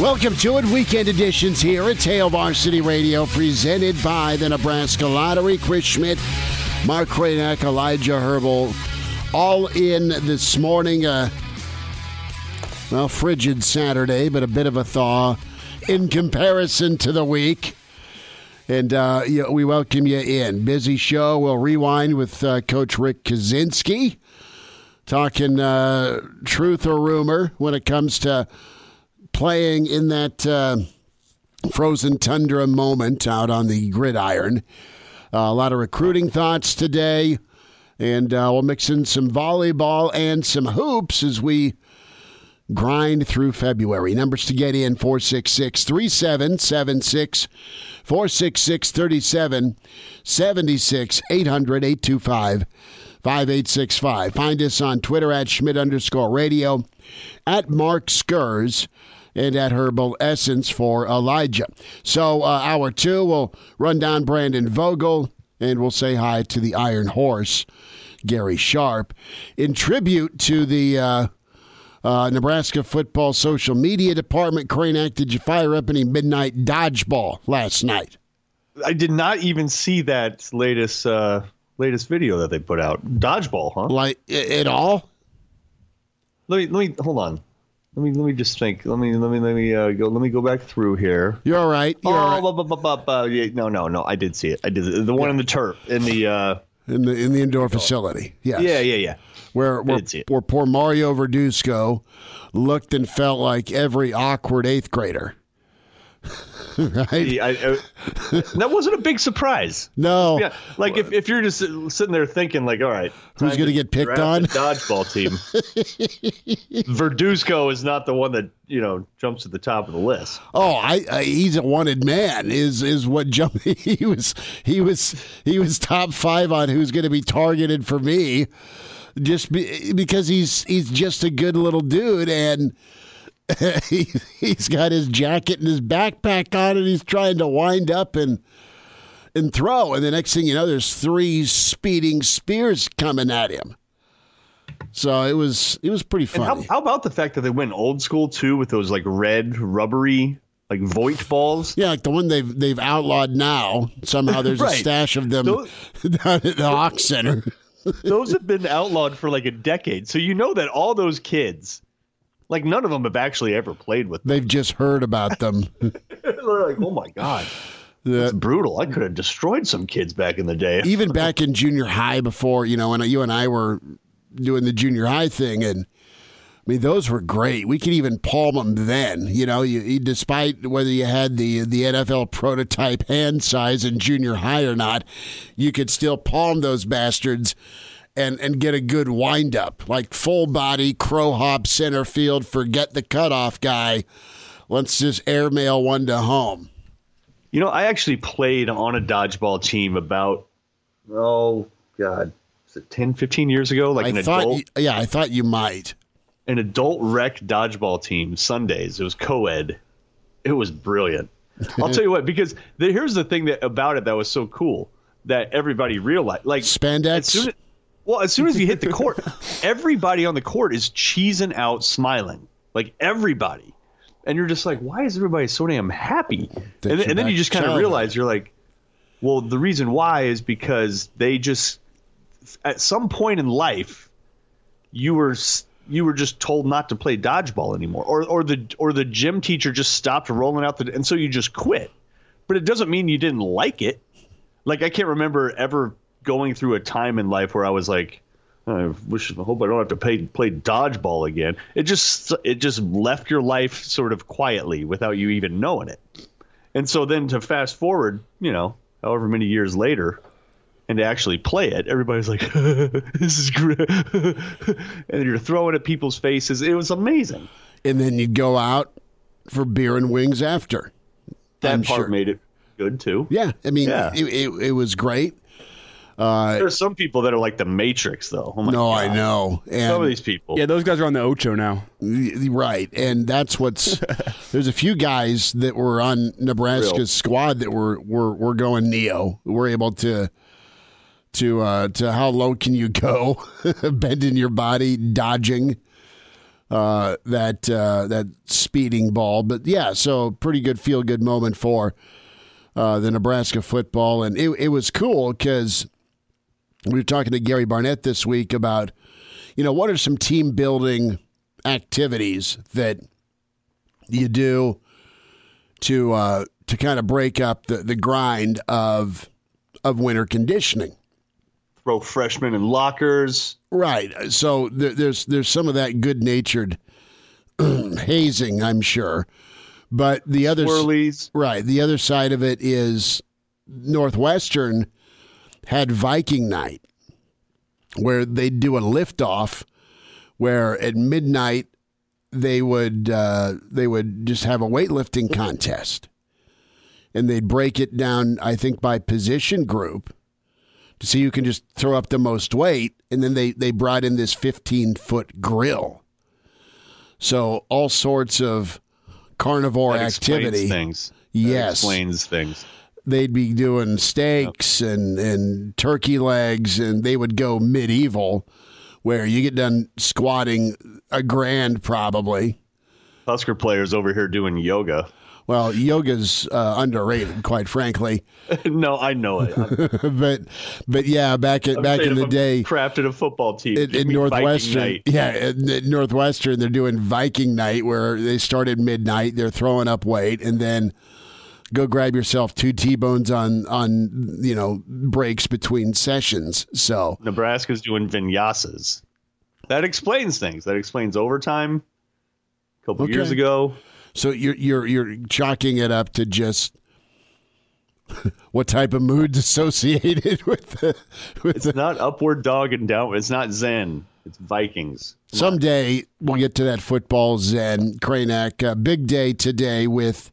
Welcome to it. Weekend editions here at Hail Varsity Radio, presented by the Nebraska Lottery. Chris Schmidt, Mark Cranack, Elijah Herbal, all in this morning. Uh, well, frigid Saturday, but a bit of a thaw in comparison to the week. And uh, we welcome you in. Busy show. We'll rewind with uh, Coach Rick Kaczenski, talking uh, truth or rumor when it comes to playing in that uh, frozen tundra moment out on the gridiron. Uh, a lot of recruiting thoughts today, and uh, we'll mix in some volleyball and some hoops as we grind through February. Numbers to get in 466 3776, 466 3776, 800 825 5865. Find us on Twitter at Schmidt underscore radio, at Mark Skurs and at Herbal Essence for Elijah. So, uh, hour two, we'll run down Brandon Vogel and we'll say hi to the Iron Horse, Gary Sharp. In tribute to the uh, uh, Nebraska football social media department, Cranack, did you fire up any midnight dodgeball last night? I did not even see that latest uh, latest video that they put out. Dodgeball, huh? Like at all? Let me let me hold on. Let me let me just think. Let me let me let me uh, go. Let me go back through here. You're all right. You're oh, all bu- yeah, no, no, no. I did see it. I did the one in the turf in the. Uh, in the in the indoor facility. Yes. yeah, yeah, yeah. Where where, it. where poor Mario Verduzco looked and felt like every awkward eighth grader. right? I, I, that wasn't a big surprise. No. Yeah, like if, if you're just sitting there thinking, like, all right, Who's gonna get picked on? Dodgeball team. Verduzco is not the one that you know jumps to the top of the list. Oh, I, I he's a wanted man. Is is what jumped? He was he was he was top five on who's going to be targeted for me, just be, because he's he's just a good little dude and. he, he's got his jacket and his backpack on, and he's trying to wind up and and throw. And the next thing you know, there's three speeding spears coming at him. So it was it was pretty funny. how, how about the fact that they went old school too with those like red rubbery like Voit balls? Yeah, like the one they've they've outlawed now. Somehow there's a stash of them Those- down at the Hawk Center. those have been outlawed for like a decade. So you know that all those kids, like none of them have actually ever played with them. They've just heard about them. They're like, oh my god, that's brutal. I could have destroyed some kids back in the day. Even back in junior high, before you know, when you and I were doing the junior high thing, and I mean those were great. We could even palm them then. You know, you, you- despite whether you had the the NFL prototype hand size in junior high or not, you could still palm those bastards. And, and get a good wind up like full body crow hop center field forget the cutoff guy let's just airmail one to home You know, I actually played on a dodgeball team about oh god, was it 10, 15 years ago? Like I an thought, adult, you, yeah, I thought you might. an adult rec dodgeball team Sundays. It was co-ed. It was brilliant. I'll tell you what, because the, here's the thing that about it that was so cool that everybody realized. Like Spandex? As soon as, well, as soon as you hit the court, everybody on the court is cheesing out, smiling. Like everybody. And you're just like, why is everybody so damn happy? And, then- and then you just kind of realize you're like, well, the reason why is because they just, at some point in life, you were you were just told not to play dodgeball anymore, or or the or the gym teacher just stopped rolling out the, and so you just quit. but it doesn't mean you didn't like it. Like I can't remember ever going through a time in life where I was like, oh, I wish, I hope I don't have to play play dodgeball again. It just it just left your life sort of quietly without you even knowing it. And so then to fast forward, you know, however many years later, and to actually play it, everybody's like, "This is great," and you're throwing at people's faces. It was amazing. And then you go out for beer and wings after. That I'm part sure. made it good too. Yeah, I mean, Yeah. It, it, it was great. There's some people that are like the Matrix, though. Oh my No, God. I know. And Some of these people. Yeah, those guys are on the Ocho now. Right, and that's what's. there's a few guys that were on Nebraska's Real. squad that were were were going neo. We're able to to uh, to how low can you go, bending your body, dodging uh, that uh, that speeding ball. But yeah, so pretty good feel good moment for uh, the Nebraska football, and it it was cool because we were talking to Gary Barnett this week about you know what are some team building activities that you do to uh, to kind of break up the, the grind of of winter conditioning. Throw freshmen in lockers. Right. So there, there's there's some of that good natured hazing, I'm sure, but the other s- Whirlies. right the other side of it is Northwestern had Viking night where they'd do a liftoff where at midnight they would uh, they would just have a weightlifting contest and they'd break it down I think by position group to see who can just throw up the most weight and then they they brought in this 15 foot grill so all sorts of carnivore That explains activity things. That Yes. explains things. They'd be doing steaks and, and turkey legs, and they would go medieval, where you get done squatting a grand probably. Husker players over here doing yoga. Well, yoga's uh, underrated, quite frankly. no, I know it. But but yeah, back at, I'm back in the I'm day. crafted a football team. in, Give at me Viking Northwestern, yeah, at, at Northwestern, they're doing Viking night where they start at midnight. They're throwing up weight, and then go grab yourself two T-bones on on you know breaks between sessions. So Nebraska's doing vinyasas. That explains things. That explains overtime. A couple Okay. years ago, So you're you're you're chalking it up to just what type of moods associated with the, with it's the, not upward dog and down. It's not Zen. It's Vikings. someday we'll get to that football zen Kranek uh, big day today with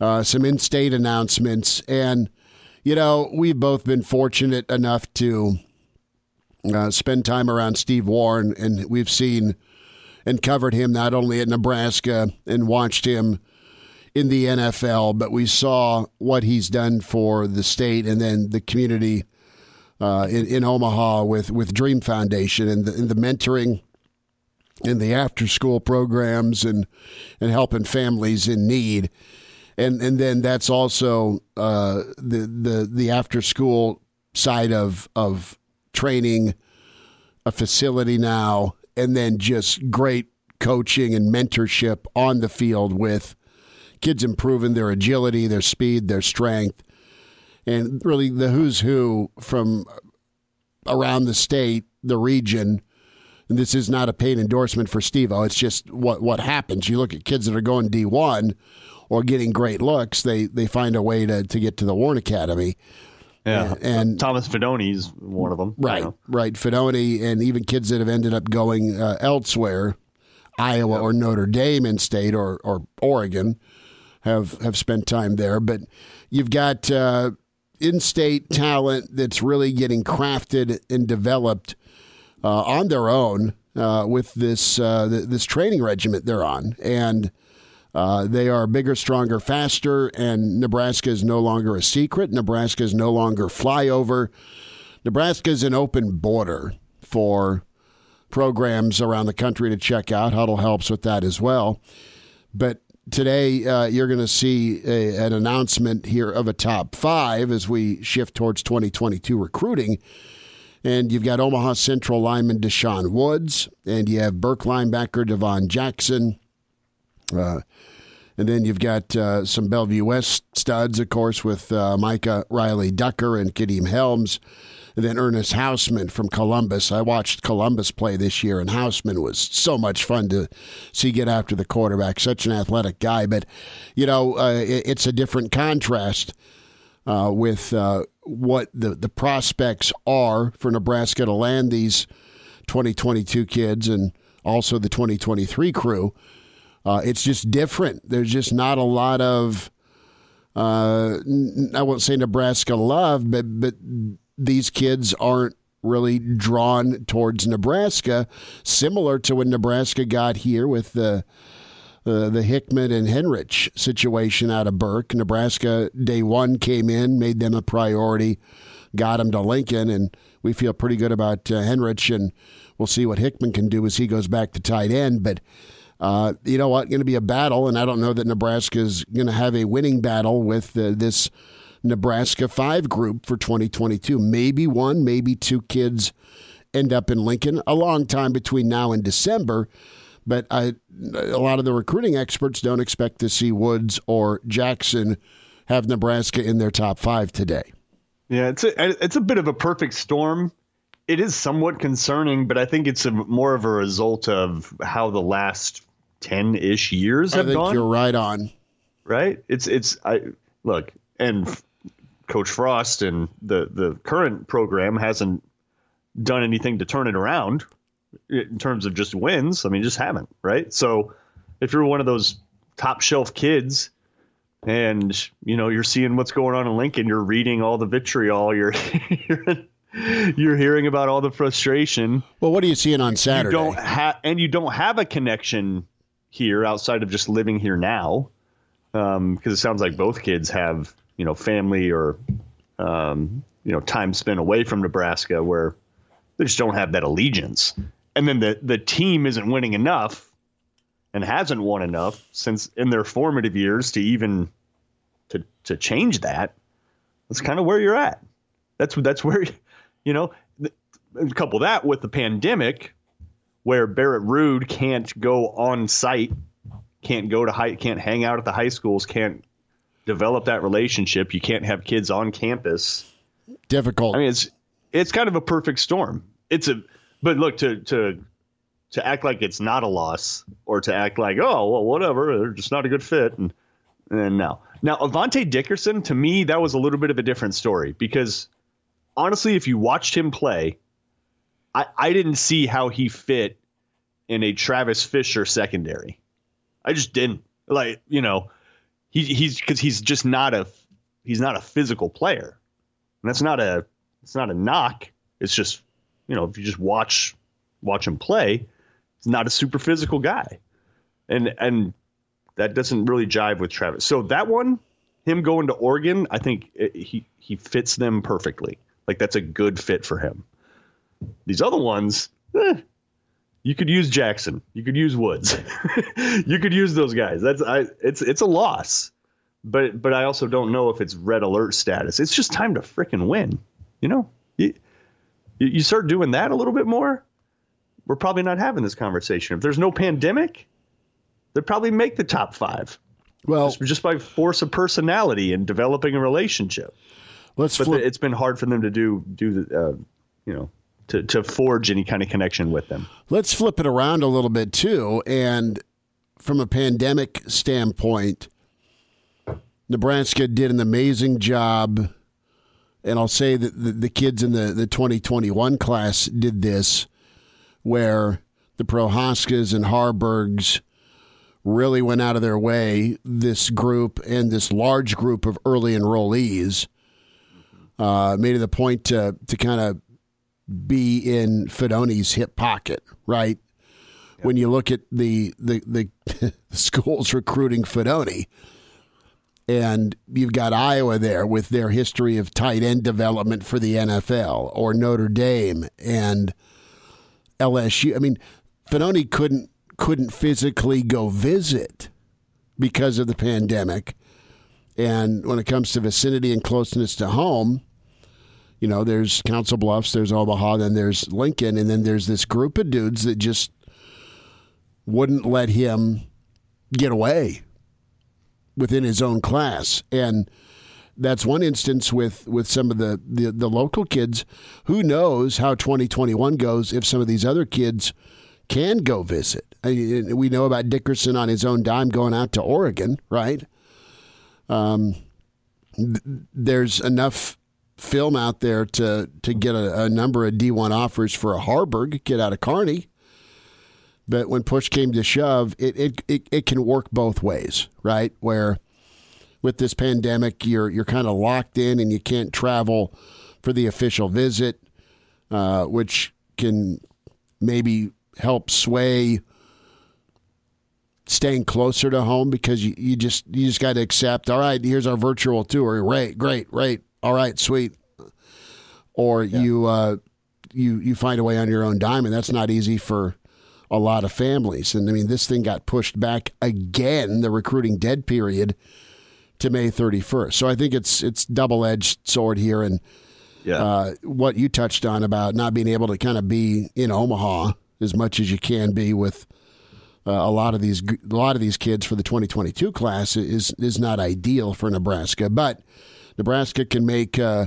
uh, some in-state announcements and you know we've both been fortunate enough to uh, spend time around Steve Warren and we've seen and covered him not only at Nebraska and watched him in the NFL, but we saw what he's done for the state and then the community uh, in, in Omaha with, with Dream Foundation and the, and the mentoring and the after school programs and, and helping families in need. And, and then that's also uh, the, the, the after school side of, of training, a facility now, and then just great coaching and mentorship on the field with kids improving their agility, their speed, their strength, and really the who's who from around the state, the region. And this is not a paid endorsement for Steve It's just what what happens. You look at kids that are going D one or getting great looks, they they find a way to, to get to the Warren Academy. Yeah, And- Thomas Fidone's one of them. you Right, know. right. Fidone and even kids that have ended up going uh, elsewhere, Iowa or Notre Dame in state or, or Oregon, have have spent time there. But you've got uh, in-state talent that's really getting crafted and developed uh, on their own uh, with this uh, th- this training regiment they're on, and uh, they are bigger, stronger, faster. And Nebraska is no longer a secret. Nebraska is no longer flyover. Nebraska is an open border for programs around the country to check out. Huddle helps with that as well. But today, uh, you're going to see a, an announcement here of a top five as we shift towards 2022 recruiting. And you've got Omaha Central lineman Deshaun Woods, and you have Burke linebacker Devon Jackson. Uh, And then you've got uh, some Bellevue West studs, of course, with uh, Micah Riley Ducker and Kaden Helms. And then Ernest Hausmann from Columbus. I watched Columbus play this year, and Hausmann was so much fun to see get after the quarterback. Such an athletic guy. But, you know, uh, it, it's a different contrast uh, with uh, what the, the prospects are for Nebraska to land these 2022 kids and also the 2023 crew. Uh, it's just different. There's just not a lot of, uh, I won't say Nebraska love, but but these kids aren't really drawn towards Nebraska, similar to when Nebraska got here with the uh, the Hickman and Henrich situation out of Burke. Nebraska day one came in, made them a priority, got them to Lincoln, and we feel pretty good about uh, Henrich, and we'll see what Hickman can do as he goes back to tight end. But uh, you know what? Going to be a battle, and I don't know that Nebraska is going to have a winning battle with uh, this Nebraska five group for 2022. Maybe one, maybe two kids end up in Lincoln. A long time between now and December. But I, a lot of the recruiting experts don't expect to see Woods or Jackson have Nebraska in their top five today. Yeah, it's a it's a bit of a perfect storm. It is somewhat concerning, but I think it's a, more of a result of how the last ten ish years have I think gone. You're right on. Right? It's it's I look and Coach Frost and the the current program hasn't done anything to turn it around in terms of just wins. I mean, just haven't, right? So if you're one of those top shelf kids and you know you're seeing what's going on in Lincoln, you're reading all the vitriol, you're you're, you're hearing about all the frustration. Well, what are you seeing on Saturday? You don't have and you don't have a connection here outside of just living here now, because um, it sounds like both kids have you know family or um, you know time spent away from Nebraska where they just don't have that allegiance and then the the team isn't winning enough and hasn't won enough since in their formative years to even to to change that. That's kind of where you're at. That's that's where you know. Couple that with the pandemic, where Barrett Ruud can't go on site, can't go to high, can't hang out at the high schools, can't develop that relationship. You can't have kids on campus. Difficult. I mean, it's it's kind of a perfect storm. It's a but look to to to act like it's not a loss or to act like oh well whatever they're just not a good fit and and no now Avante Dickerson to me that was a little bit of a different story because honestly if you watched him play I I didn't see how he fit in a Travis Fisher secondary I just didn't like you know he he's because he's just not a he's not a physical player and that's not a it's not a knock it's just you know, if you just watch watch him play, he's not a super physical guy, and and that doesn't really jive with Travis. So that one, him going to Oregon, I think it, he he fits them perfectly. Like that's a good fit for him. These other ones, eh, you could use Jackson, you could use Woods, you could use those guys. That's I. It's it's a loss, but but I also don't know if it's red alert status. It's just time to freaking win. You know. You you start doing that a little bit more, we're probably not having this conversation. If there's no pandemic, they'd probably make the top five. Well, just, just by force of personality and developing a relationship. Let's. But flip. it's been hard for them to do do the, uh, you know, to to forge any kind of connection with them. Let's flip it around a little bit too, and from a pandemic standpoint, Nebraska did an amazing job and I'll say that the, the kids in the, the 2021 class did this, where the Prochazkas and Haarbergs really went out of their way, this group and this large group of early enrollees uh, made it a point to, to kind of be in Fidone's hip pocket, right? Yep. When you look at the, the, the schools recruiting Fidone, and you've got Iowa there with their history of tight end development for the NFL, or Notre Dame and LSU. I mean, Fidone couldn't couldn't physically go visit because of the pandemic. And when it comes to vicinity and closeness to home, you know, there's Council Bluffs, there's Omaha, then there's Lincoln, and then there's this group of dudes that just wouldn't let him get away within his own class. And that's one instance with, with some of the, the, the local kids. Who knows how 2021 goes if some of these other kids can go visit. I we know about Dickerson on his own dime going out to Oregon, right? Um, th- there's enough film out there to to get a, a number of D1 offers for a Haarberg, get out of Kearney. But when push came to shove, it, it, it, it can work both ways, right? Where with this pandemic, you're you're kind of locked in and you can't travel for the official visit, uh, which can maybe help sway staying closer to home because you, you just you just got to accept. All right, here's our virtual tour. Great, great, great. All right, sweet. Or yeah. you uh, you you find a way on your own dime, and that's not easy for a lot of families. And I mean, this thing got pushed back again, the recruiting dead period, to May 31st. So I think it's it's double edged sword here, and yeah. uh, what you touched on about not being able to kind of be in Omaha as much as you can be with uh, a lot of these a lot of these kids for the 2022 class is is not ideal for Nebraska, but Nebraska can make uh,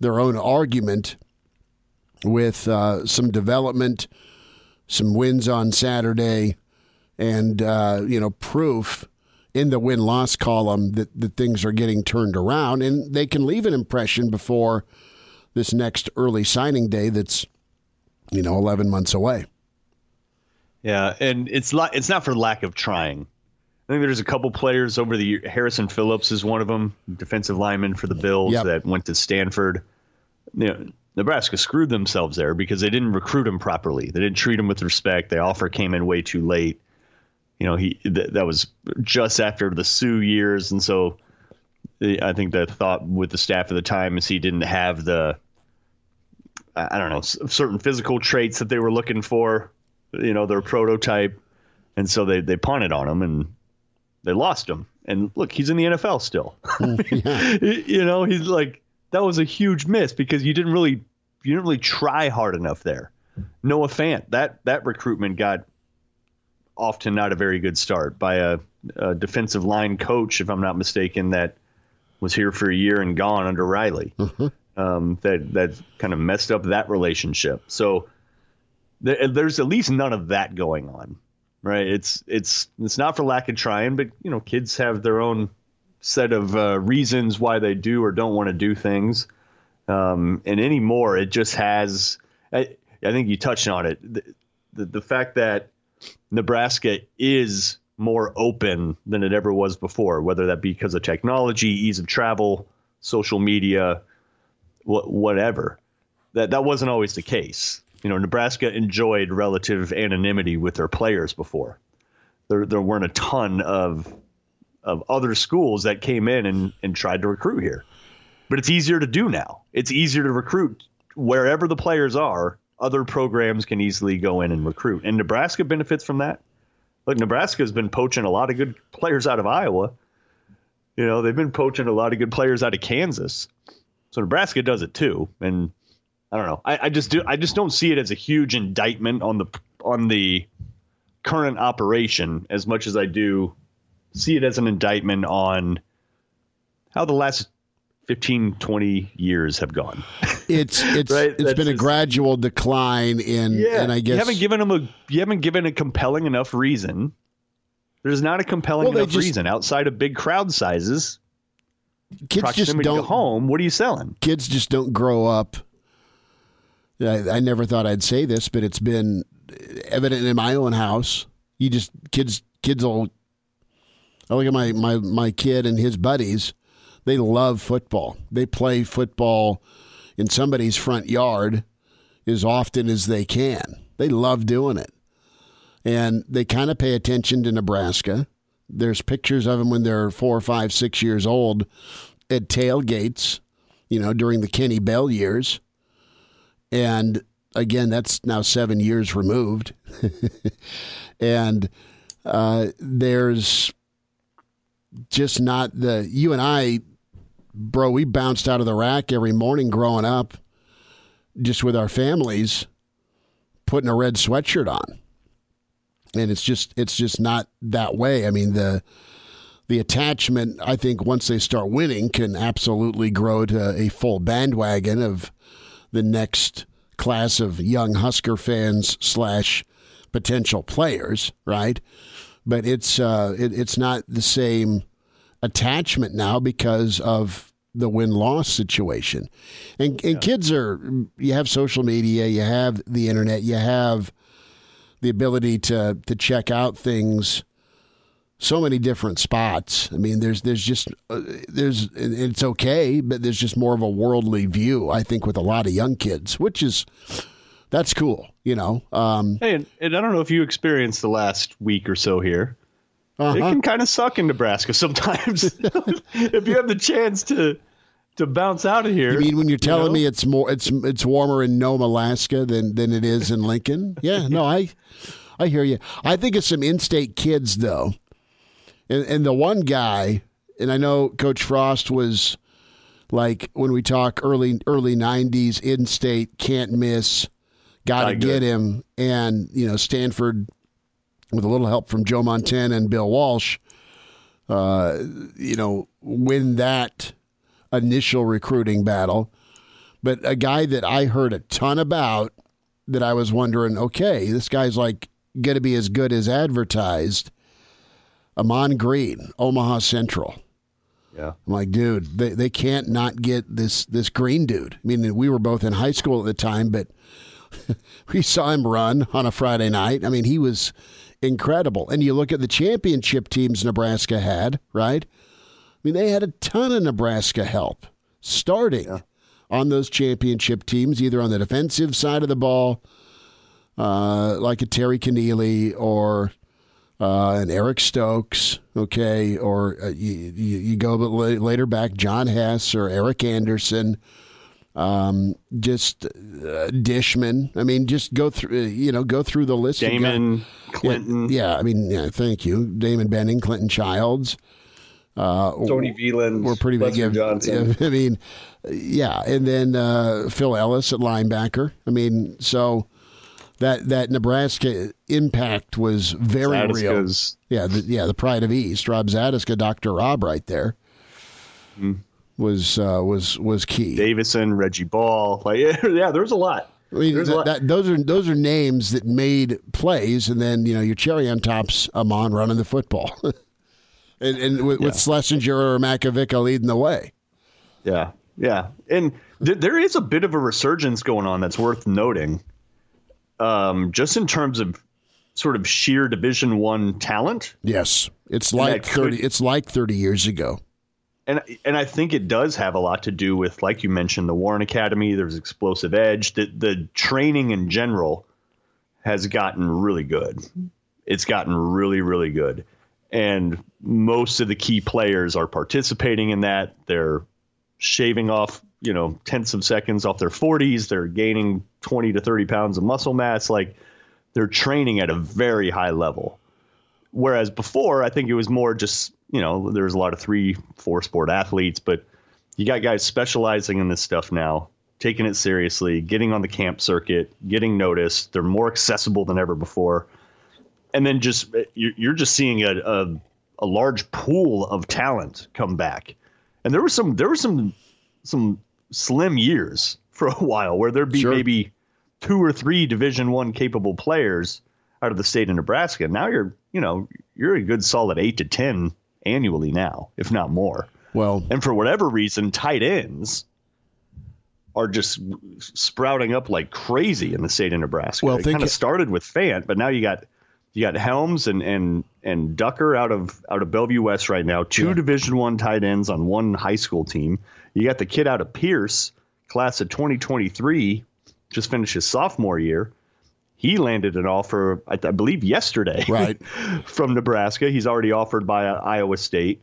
their own argument with uh, some development, some wins on Saturday, and uh, you know proof in the win loss column that, that things are getting turned around, and they can leave an impression before this next early signing day that's you know 11 months away. Yeah, and it's it's not for lack of trying. I think there's a couple players over the year. Harrison Phillips is one of them, defensive lineman for the Bills yep. that went to Stanford. You know, Nebraska screwed themselves there because they didn't recruit him properly. They didn't treat him with respect. The offer came in way too late. You know, he th- that was just after the Suh years, and so I think the thought with the staff at the time is he didn't have the I don't know certain physical traits that they were looking for you know, their prototype. And so they, they punted on him and they lost him. And look, he's in the NFL still. you know, he's like, that was a huge miss because you didn't really, you didn't really try hard enough there. Noah Fant, that, that recruitment got off to not a very good start by a, a defensive line coach, if I'm not mistaken, that was here for a year and gone under Riley. Mm-hmm. Um, that that kind of messed up that relationship. So there, there's at least none of that going on, right? It's it's it's not for lack of trying, but you know, kids have their own set of uh, reasons why they do or don't want to do things. Um, and anymore, it just has. I, I think you touched on it. The, the, the fact that Nebraska is more open than it ever was before, whether that be because of technology, ease of travel, social media, wh- whatever. That that wasn't always the case. You know, Nebraska enjoyed relative anonymity with their players before. There, there weren't a ton of of other schools that came in and, and tried to recruit here. But it's easier to do now. It's easier to recruit wherever the players are. Other programs can easily go in and recruit, and Nebraska benefits from that. Look, Nebraska has been poaching a lot of good players out of Iowa. You know, they've been poaching a lot of good players out of Kansas. So Nebraska does it too, and I don't know. I, I just do. I just don't see it as a huge indictment on the on the current operation as much as I do see it as an indictment on how the last 15 20 years have gone it's it's right? it's That's been just, a gradual decline in yeah, and i guess you haven't given them a you haven't given a compelling enough reason there's not a compelling well, enough just, reason outside of big crowd sizes kids just don't, home what are you selling kids just don't grow up I, I never thought I'd say this, but it's been evident in my own house. You just kids kids will. I look at my my my kid and his buddies. They love football. They play football in somebody's front yard as often as they can. They love doing it, and they kind of pay attention to Nebraska. There's pictures of them when they're four, five, six years old at tailgates. You know, during the Kenny Bell years and again, that's now seven years removed. and uh, there's just not the, you and I, bro, we bounced out of the rack every morning growing up just with our families putting a red sweatshirt on. And it's just it's just not that way. I mean the the attachment, I think, once they start winning, can absolutely grow to a full bandwagon of the next class of young Husker fans slash potential players, right? But it's uh, it, it's not the same attachment now because of the win loss situation. And and kids are you have social media, you have the internet, you have the ability to to check out things so many different spots. I mean, there's there's just uh, there's it's okay, but there's just more of a worldly view. I think with a lot of young kids, which is that's cool, you know. Um, hey, and, and I don't know if you experienced the last week or so here. Uh-huh. It can kind of suck in Nebraska sometimes. if you have the chance to to bounce out of here. You mean when you're telling you know? me it's more it's it's warmer in Nome, Alaska than than it is in Lincoln? Yeah, no, I I hear you. I think it's some in-state kids though, and and the one guy, and I know Coach Frost was like when we talk early early '90s in-state can't miss, got to get him, and you know Stanford with a little help from Joe Montana and Bill Walsh. Uh, you know, win that initial recruiting battle. But a guy that I heard a ton about that I was wondering, okay, this guy's like going to be as good as advertised. Ahman Green, Omaha Central. Yeah. I'm like, dude, they, they can't not get this this green dude. I mean, we were both in high school at the time, but we saw him run on a Friday night. I mean, he was incredible. And you look at the championship teams Nebraska had, right? I mean, they had a ton of Nebraska help starting yeah. on those championship teams, either on the defensive side of the ball, uh, like a Terry Connealy or uh, an Eric Stokes, okay, or uh, you, you, you, go later back, John Hess or Eric Anderson. Um, just uh, Dishman. I mean, just go through. Uh, you know, go through the list. Damon Clinton. Yeah, yeah, I mean, yeah, thank you, Damon Benning, Clinton Childs. Uh, Tony Veland, we're pretty big. Yeah, Johnson. I mean, yeah, and then uh, Phil Ellis at linebacker. I mean, so that that Nebraska impact was very Zatechka's. real. Yeah, the, yeah, the pride of East, Rob Zatechka, Doctor Rob, right there. Mm-hmm. Was uh, was was key. Davison, Reggie Baul, like yeah, there was a lot. I mean, that, that, those are those are names that made plays, and then you know your cherry on top's Ahman running the football. and, and with, yeah. with Schlesinger or Makovicka leading the way. Yeah, yeah, and th- there is a bit of a resurgence going on that's worth noting, um, just in terms of sort of sheer Division One talent. Yes, it's like thirty. Could, it's like thirty years ago. And and I think it does have a lot to do with, like you mentioned, the Warren Academy. There's explosive edge. The the training in general has gotten really good. It's gotten really really good and most of the key players are participating in that. They're shaving off, you know, tenths of seconds off their 40s. They're gaining 20 to 30 pounds of muscle mass. Like they're training at a very high level. Whereas before, I think it was more just, you know, there's a lot of three, four sport athletes, but you got guys specializing in this stuff now, taking it seriously, getting on the camp circuit, getting noticed. They're more accessible than ever before and then just you're just seeing a, a, a large pool of talent come back. And there was some there were some some slim years for a while where there'd be sure. maybe two or three Division One capable players out of the state of Nebraska. Now you're you know you're a good solid eight to ten annually now, if not more. Well, and for whatever reason, tight ends are just sprouting up like crazy in the state of Nebraska. Well, it kind of started with Fant, but now you got you got Helms and and and Ducker out of out of Bellevue West right now. Two yeah. Division One tight ends on one high school team. You got the kid out of Pierce, class of 2023, just finished his sophomore year. He landed an offer, I, I believe, yesterday, right, from Nebraska. He's already offered by uh, Iowa State,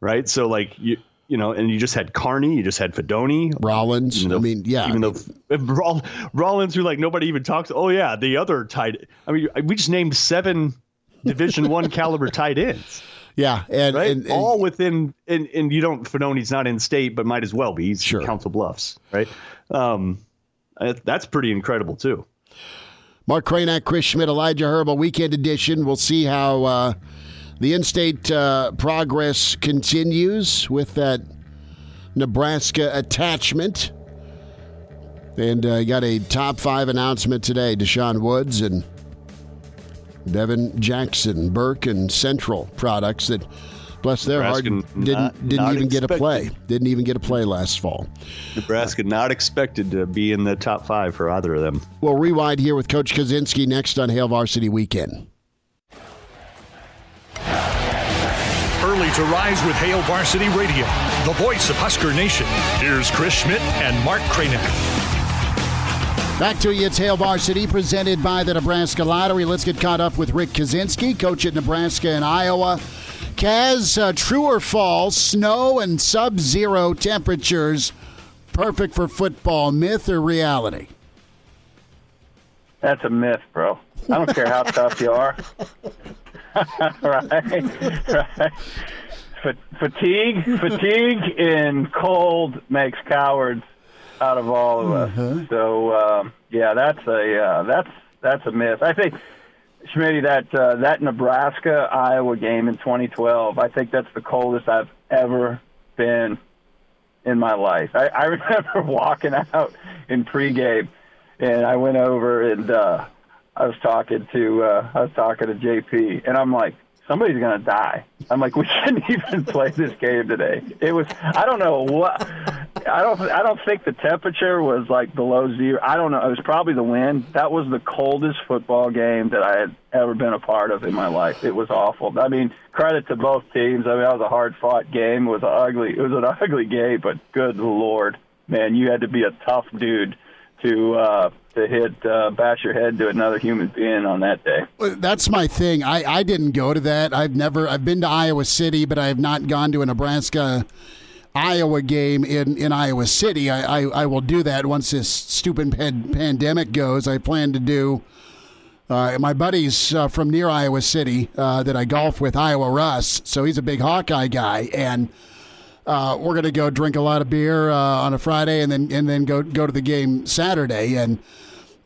right? So like you you know, and you just had Kearney, you just had Fidone, Rollins. Though, I mean, yeah, even though Rollins, who like nobody even talks. Oh yeah, the other tight. I mean, we just named seven Division One caliber tight ends. Yeah, and, right? and, and, all within, and, and you don't. Fidone's not in state, but might as well be. He's sure. Council Bluffs, right? Um, that's pretty incredible too. Mark Cranack, Chris Schmidt, Elijah Herbal, Weekend Edition. We'll see how. Uh, The in state uh, progress continues with that Nebraska attachment. And uh, got a top five announcement today. Deshaun Woods and Devin Jackson, Burke, and Central products that, bless their heart, didn't not- didn't not even get a play. Didn't even get a play last fall. Nebraska not expected to be in the top five for either of them. We'll rewind here with Coach Kaczenski next on Hail Varsity Weekend. Early to rise with Hail Varsity Radio, the voice of Husker Nation. Here's Chris Schmidt and Mark Kranek. Back to you, it's Hail Varsity, presented by the Nebraska Lottery. Let's get caught up with Rick Kaczenski, coach at Nebraska and Iowa. Kaz, uh, true or false, snow and sub zero temperatures, perfect for football, myth or reality? That's a myth, bro. I don't care how tough you are. right? right. Fa- Fatigue, fatigue in cold makes cowards out of all of us. So um, yeah, that's a uh, that's that's a myth. I think, Schmitty, that uh, that Nebraska Iowa game in 2012. I think that's the coldest I've ever been in my life. I, I remember walking out in pregame, and I went over and uh, I was talking to uh, I was talking to JP, and I'm like, somebody's gonna die. I'm like, we shouldn't even play this game today. It was I don't know what I don't I don't think the temperature was like below zero. I don't know. It was probably the wind. That was the coldest football game that I had ever been a part of in my life. It was awful. I mean, credit to both teams. I mean, that was a hard fought game. It was ugly it was an ugly game, but good lord, man, you had to be a tough dude to uh to hit uh bash your head to another human being on that day. Well, That's my thing. I, I didn't go to that. I've never. I've been to Iowa City, but I have not gone to a Nebraska Iowa game in, in Iowa City. I, I, I will do that once this stupid pan- pandemic goes. I plan to do. Uh, my buddy's uh, from near Iowa City uh, that I golf with, Iowa Russ. So he's a big Hawkeye guy, and uh, we're gonna go drink a lot of beer uh, on a Friday, and then and then go go to the game Saturday. And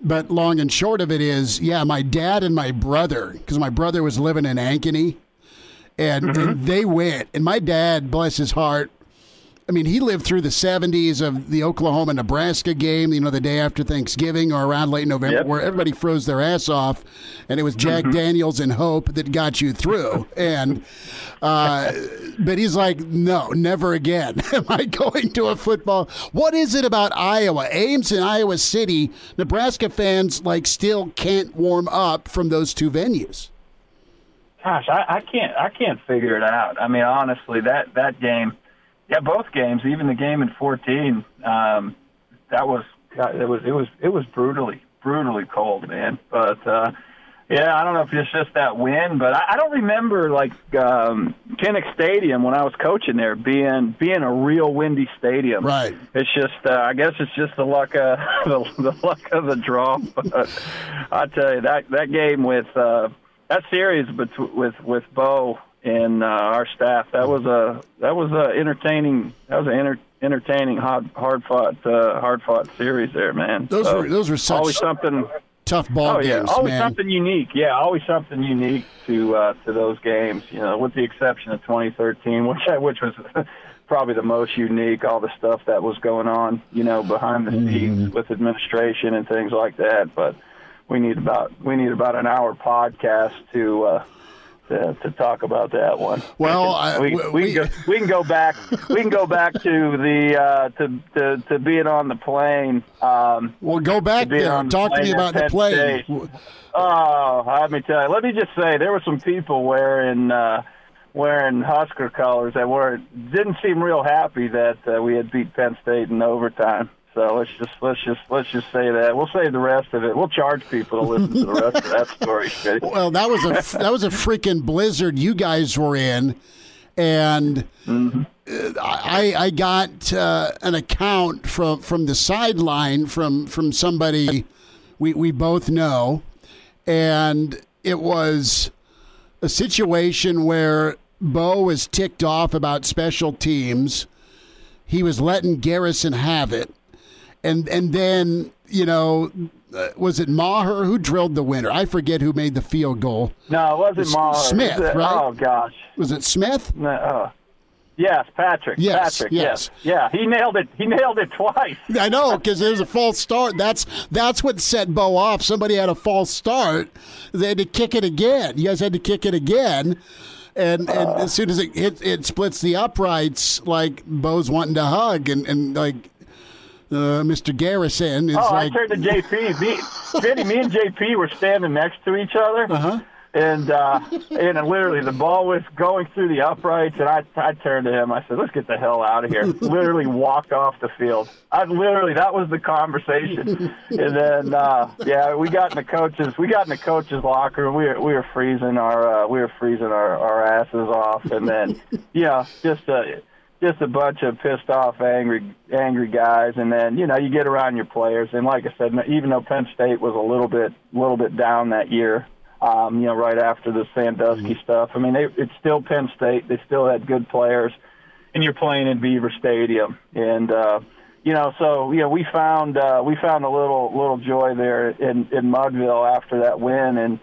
but long and short of it is, yeah, my dad and my brother, because my brother was living in Ankeny, and, and mm-hmm. they went. And my dad, bless his heart, I mean, he lived through the 70s of the Oklahoma Nebraska game, you know, the day after Thanksgiving or around late November, Yep. where everybody froze their ass off, and it was Jack Daniels and hope that got you through. And, uh, but he's like, no, never again am I going to a football. What is it about Iowa? Ames and Iowa City, Nebraska fans, like, still can't warm up from those two venues. Gosh, I, I can't I can't figure it out. I mean, honestly, that that game, yeah, both games, even the game in 14, um, that was it was it was it was brutally brutally cold, man. But uh, yeah, I don't know if it's just that wind, but I, I don't remember like um, Kinnick Stadium when I was coaching there being being a real windy stadium. Right. It's just, uh, I guess it's just the luck of the, the luck of the draw. But I tell you that that game with uh, that series with with Bo and uh, our staff, that was a that was a entertaining that was an enter, entertaining hard hard fought uh, hard fought series there, man. Those So, were those were such always something. tough ball Oh yeah, games, always man. something unique. Yeah, always something unique to uh, to those games. You know, with the exception of 2013, which I, which was probably the most unique. All the stuff that was going on, you know, behind the Mm-hmm. scenes with administration and things like that. But we need about we need about an hour podcast to. Uh, to, to talk about that one. Well, I- we, we- we, can go, we can go back. We can go back to the uh, to, to to being on the plane. Um, Well, go back being there. on Talk to me about the plane. State. Oh, let me tell you. Let me just say, there were some people wearing uh, wearing Husker colors that were didn't seem real happy that uh, we had beat Penn State in overtime. So let's just let's just let's just say that we'll save the rest of it. We'll charge people to listen to the rest of that story. Well, that was a that was a freaking blizzard you guys were in, and Mm-hmm. uh, I I got uh, an account from from the sideline from from somebody we we both know, and it was a situation where Bo was ticked off about special teams. He was letting Garrison have it, and and then you know uh, was it Maher who drilled the winner? I forget who made the field goal. No, it wasn't S- Maher. Smith, Was it- right? Oh gosh. Was it Smith? No, uh, yes, Patrick. Yes, Patrick. yes. Yeah, he nailed it. He nailed it twice. I know because there was a false start. That's that's what set Bo off. Somebody had a false start. They had to kick it again. You guys had to kick it again. And, and as soon as it, it it splits the uprights, like Bo's wanting to hug, and, and like uh, Mr. Garrison is Oh, like, I turned to JP. Me, Vinny, me and JP were standing next to each other. Uh-huh. And uh, and literally, the ball was going through the uprights, and I I turned to him. I said, "Let's get the hell out of here." literally walked off the field. I literally that was the conversation. and then uh, yeah, we got in the coaches we got in the coaches locker. We were we were freezing our uh, we were freezing our, our asses off, and then yeah, just a just a bunch of pissed off, angry, angry guys, and then you know you get around your players, and like I said, even though Penn State was a little bit, little bit down that year, um, you know, right after the Sandusky stuff, I mean, they, it's still Penn State. They still had good players, and you're playing in Beaver Stadium, and uh, you know, so you know, we found uh, we found a little little joy there in in Mudville after that win, and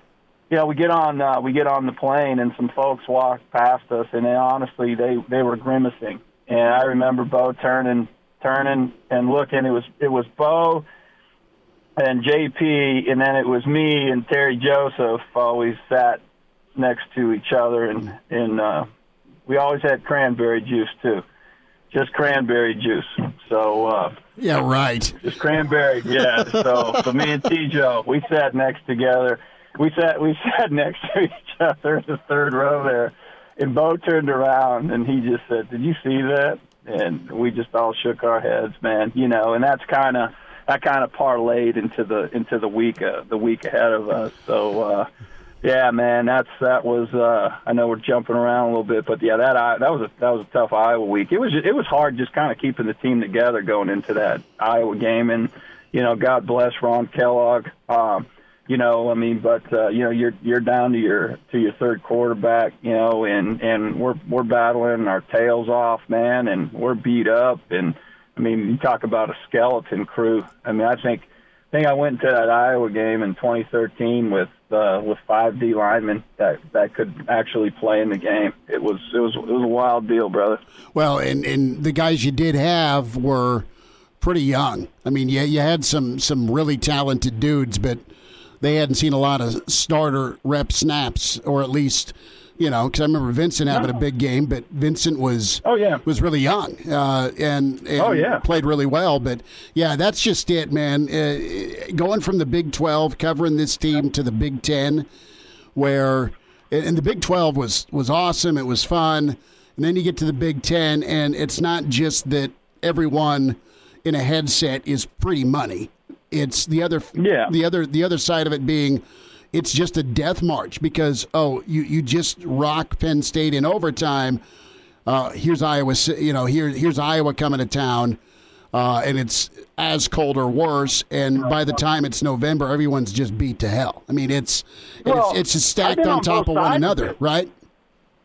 you know, we get on uh, we get on the plane, and some folks walk past us, and they, honestly, they they were grimacing. And I remember Bo turning turning and looking. It was it was Bo and JP, and then it was me and Terry Joseph. Always sat next to each other, and and uh, we always had cranberry juice too, just cranberry juice. So. Uh, yeah, right. just cranberry, yeah. So, so me and T. Joe, we sat next together. We sat we sat next to each other in the third row there, and Bo turned around and he just said, "Did you see that?" And we just all shook our heads, man. You know, and that's kind of that kind of parlayed into the into the week uh, the week ahead of us. So. uh yeah, man, that's that was. uh I know we're jumping around a little bit, but yeah, that I, that was a that was a tough Iowa week. It was it was hard just kind of keeping the team together going into that Iowa game, and you know, God bless Ron Kellogg. Um, you know, I mean, but uh, you know, you're you're down to your to your third quarterback, you know, and and we're we're battling our tails off, man, and we're beat up, and I mean, you talk about a skeleton crew. I mean, I think I think I went to that Iowa game in 2013 with uh, with five D linemen that that could actually play in the game. It was it was it was a wild deal, brother. Well, and and the guys you did have were pretty young. I mean, yeah, you had some some really talented dudes, but they hadn't seen a lot of starter rep snaps, or at least, you know, because I remember Vincent having a big game, but Vincent was Oh, yeah. was really young uh, and, and Oh, yeah. played really well. But yeah, that's just it, man. Uh, going from the Big Twelve, covering this team to the Big Ten, where and the Big 12 was was awesome. It was fun. And then you get to the Big 10 and it's not just that everyone in a headset is pretty money. It's the other Yeah. the other the other side of it being it's just a death march because oh, you you just rock Penn State in overtime. Uh, here's Iowa, you know, here here's Iowa coming to town. Uh, and it's as cold or worse. And by the time it's November, everyone's just beat to hell. I mean, it's Well, it's, it's just stacked on on top of one sides of another, right?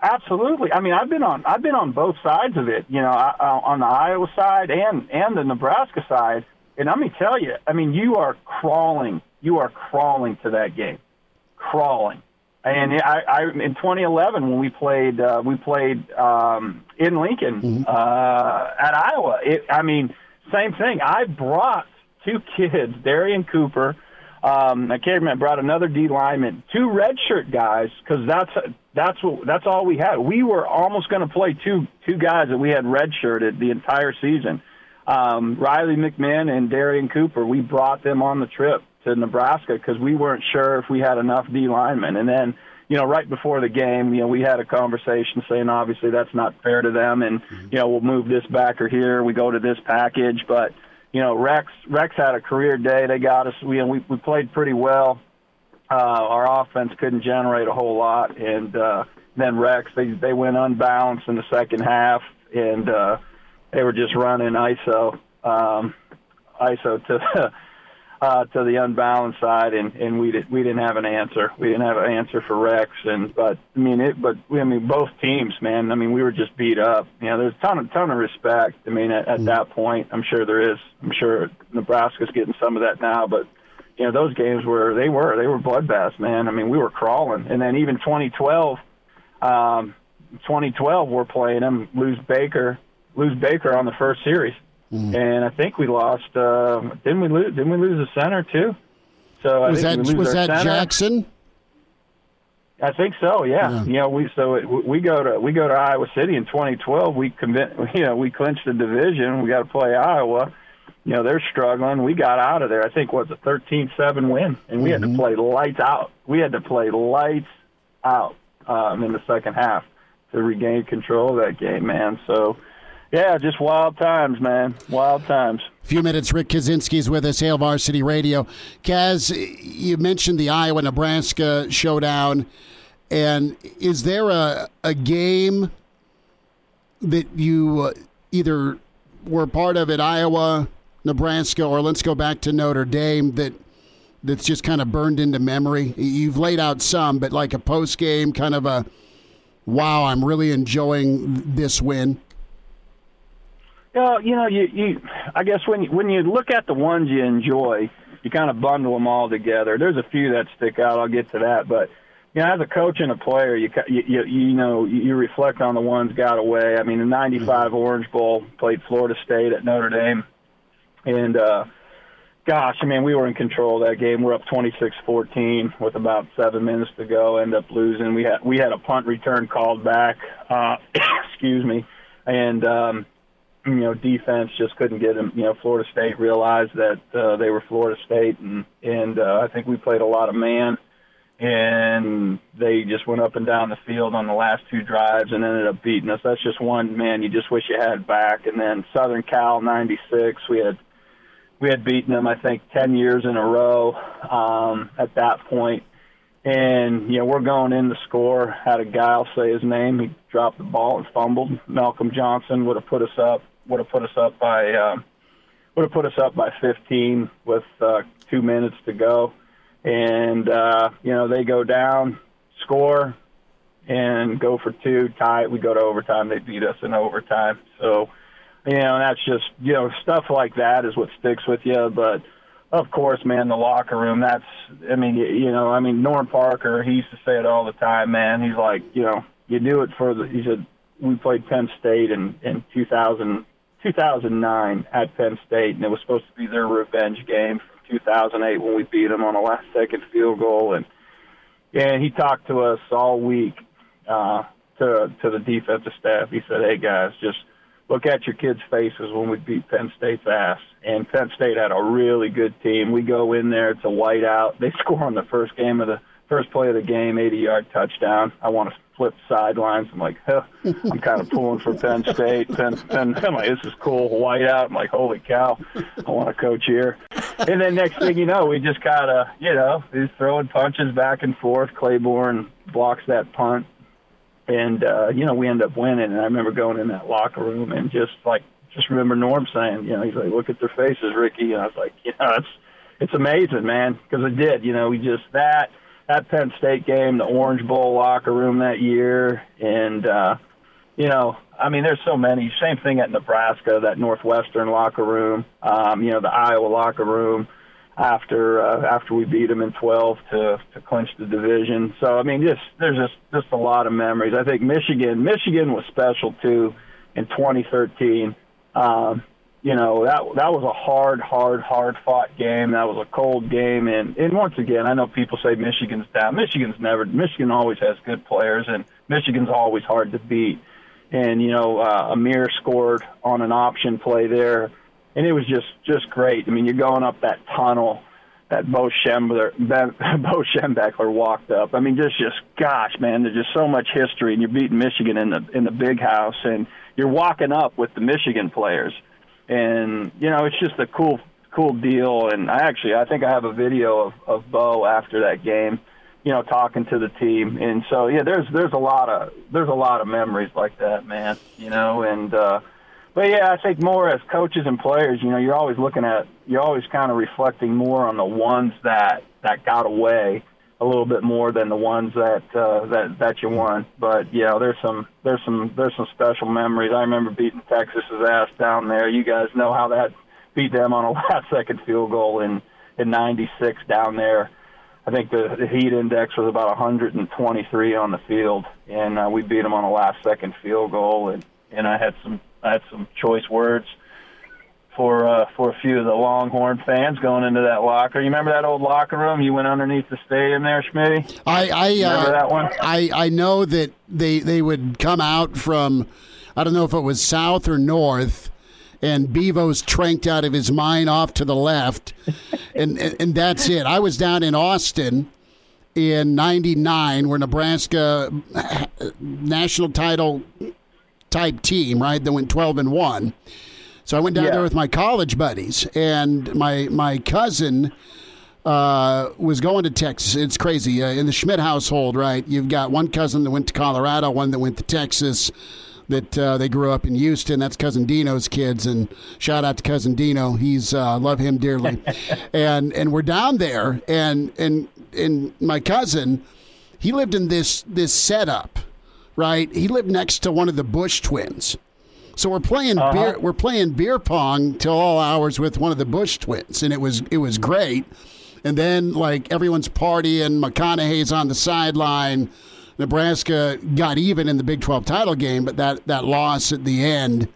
Absolutely. I mean, I've been on I've been on both sides of it. You know, I, on the Iowa side and and the Nebraska side. And let me tell you, I mean, you are crawling. You are crawling to that game, crawling. And I, I in 2011 when we played uh, we played um, in Lincoln uh, at Iowa. It, I mean, same thing. I brought two kids, Darian Cooper. Um, I can't remember. Brought another D lineman, two redshirt guys, because that's that's what that's all we had. We were almost going to play two two guys that we had redshirted the entire season. Um, Riley McMahon and Darian Cooper. We brought them on the trip to Nebraska because we weren't sure if we had enough D linemen. And then, you know, right before the game, you know, we had a conversation saying obviously that's not fair to them, and you know we'll move this backer here. We go to this package, but you know Rex Rex had a career day. They got us. We we, we played pretty well. Uh, our offense couldn't generate a whole lot, and uh, then Rex they they went unbalanced in the second half, and uh, they were just running ISO um, ISO to uh, to the unbalanced side, and, and we did, we didn't have an answer. We didn't have an answer for Rex, and but I mean it. But I mean both teams, man. I mean we were just beat up. You know, there's a ton of ton of respect. I mean at, at that point, I'm sure there is. I'm sure Nebraska's getting some of that now, but you know those games were they were they were bloodbaths, man. I mean, we were crawling, and then even 2012, um, 2012 we're playing them lose Baker, lose Baker on the first series, mm. and I think we lost. Uh, didn't we lose? Didn't we lose the center too? So I was that was that center. Jackson? I think so. Yeah. yeah. You know, we so it, we go to we go to Iowa City in 2012. We convinced, you know we clinched the division. We got to play Iowa you know they're struggling. We got out of there. I think was a 13-7 win, and we mm-hmm. had to mm-hmm. play lights out. We had to play lights out um, in the second half to regain control of that game, man. So. Yeah, just wild times, man. Wild times. A few minutes. Rick Kaczenski's with us, Hail Varsity Radio. Kaz, you mentioned the Iowa Nebraska showdown. And is there a, a game that you uh, either were part of at Iowa Nebraska, or let's go back to Notre Dame that that's just kind of burned into memory? You've laid out some, but like a post game kind of a wow, I'm really enjoying this win. Well, you know, you, you I guess when you, when you look at the ones you enjoy, you kind of bundle them all together. There's a few that stick out. I'll get to that, but you know, as a coach and a player, you you you know you reflect on the ones got away. I mean, the '95 mm-hmm. Orange Bowl played Florida State at Notre Dame. And uh, gosh, I mean, we were in control of that game. We're up 26-14 with about seven minutes to go. End up losing. We had we had a punt return called back. Uh, excuse me, and um, you know, defense just couldn't get them. You know, Florida State realized that uh, they were Florida State, and and uh, I think we played a lot of man and they just went up and down the field on the last two drives and ended up beating us. That's just one man you just wish you had back. And then Southern Cal '96, we had we had beaten them, I think, 10 years in a row um, at that point. And, you know, we're going in to score. Had a guy, I'll say his name, he dropped the ball and fumbled. Malcolm Johnson would have put us up, would have put us up by, uh, would have put us up by 15 with uh, two minutes to go. And, uh, you know, they go down, score, and go for two, tie. We go to overtime. They beat us in overtime. So, you know, that's just you know stuff like that is what sticks with you. But of course, man, the locker room. That's I mean, you, know, I mean Norm Parker. He used to say it all the time, man. He's like, you know, you do it for the. He said we played Penn State in in 2000, 2009 at Penn State, and it was supposed to be their revenge game from 2008 when we beat them on a last second field goal, and and he talked to us all week uh, to to the defensive staff. He said, "Hey guys, just." look at your kids' faces when we beat Penn State's ass. And Penn State had a really good team. We go in there, it's a whiteout. They score on the first game of the first play of the game, 80 yard touchdown. I want to flip sidelines. I'm like, huh, I'm kind of pulling for Penn State. Penn, Penn, I'm like, this is cool. Whiteout. I'm like, holy cow, I want to coach here. And then next thing you know, we just kind of, you know, he's throwing punches back and forth. Clayborn blocks that punt and uh, you know we end up winning. And I remember going in that locker room and just like just remember Norm saying, you know, he's like, look at their faces, Ricky, and I was like, you know, it's it's amazing, man, because it did. You know, we just that that Penn State game, the Orange Bowl locker room that year, and uh, you know, I mean, there's so many. Same thing at Nebraska, that Northwestern locker room, um, you know, the Iowa locker room after uh, after we beat them in 12 to to clinch the division. So I mean, just there's just just a lot of memories. I think Michigan Michigan was special too in 2013. Um, you know that that was a hard, hard, hard fought game. That was a cold game, and and once again, I know people say Michigan's down. Michigan's never. Michigan always has good players, and Michigan's always hard to beat. And you know, uh, Ameer scored on an option play there and it was just just great. I mean, you're going up that tunnel that Bo Schembler, Bo Schembechler walked up. I mean, just just gosh, man, there's just so much history, and you're beating Michigan in the in the big house, and you're walking up with the Michigan players, and you know it's just a cool cool deal. And I actually I think I have a video of of Bo after that game, you know, talking to the team, and so yeah, there's there's a lot of there's a lot of memories like that, man, you know, and. uh but yeah, I think more as coaches and players, you know, you're always looking at, you're always kind of reflecting more on the ones that that got away a little bit more than the ones that uh, that that you won. But yeah, there's some there's some there's some special memories. I remember beating Texas's ass down there. You guys know how that beat them on a last second field goal in in '96 down there. I think the, the heat index was about 123 on the field, and uh, we beat them on a last-second field goal. And and I had some I had some choice words for uh, for a few of the Longhorn fans going into that locker. You remember that old locker room? You went underneath the stadium there, Schmitty. I I remember uh, that one. I I know that they they would come out from I don't know if it was south or north. And Bevo's tranked out of his mind off to the left, and, and and that's it. I was down in Austin in '99, where Nebraska national title type team, right? That went 12 and one. So I went down Yeah. there with my college buddies, and my my cousin uh, was going to Texas. It's crazy uh, in the Schmidt household, right? You've got one cousin that went to Colorado, one that went to Texas. That uh, they grew up in Houston. That's cousin Dino's kids, and shout out to cousin Dino. He's uh, love him dearly, and and we're down there, and and and my cousin, he lived in this this setup, right? He lived next to one of the Bush twins. So we're playing beer. We're playing beer pong till all hours with one of the Bush twins, and it was it was great. And then like everyone's partying, McConaughey's on the sideline. Nebraska got even in the Big Twelve title game, but that that loss at the end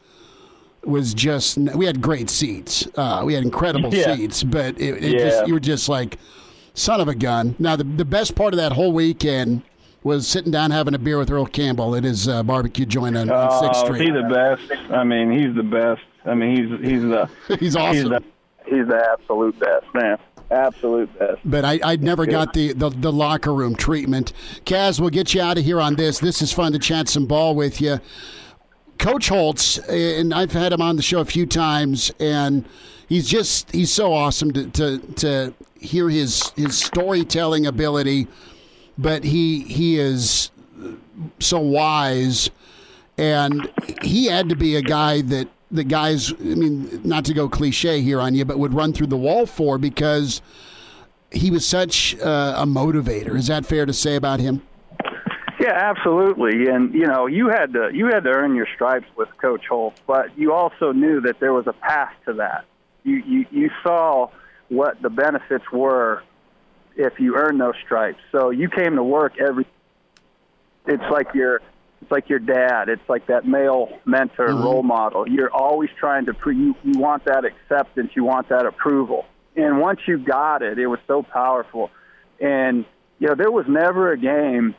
was just. We had great seats. Uh, we had incredible Yeah. seats, but it, it Yeah. just you were just like son of a gun. Now the the best part of that whole weekend was sitting down having a beer with Earl Campbell at his uh, barbecue joint on, Sixth Oh, Street. he's the best. I mean, he's the best. I mean, he's he's the He's awesome. He's the, he's the absolute best, man. Absolute best. but I, I never Yeah. got the, the, the locker room treatment. Kaz, we'll get you out of here on this. This is fun to chat some ball with you. Coach Holtz, and I've had him on the show a few times, and he's just he's so awesome to to, to hear his his storytelling ability, but he he is so wise, and he had to be a guy that the guys. I mean, not to go cliche here on you, but would run through the wall for because he was such uh, a motivator. Is that fair to say about him? Yeah, absolutely. And you know, you had to you had to earn your stripes with Coach Holtz, but you also knew that there was a path to that. You you, you saw what the benefits were if you earned those stripes. So you came to work every. It's like your it's like your dad. It's like that male mentor and role model. You're always trying to pre- you you want that acceptance. You want that approval. And once you got it, it was so powerful. And you know, there was never a game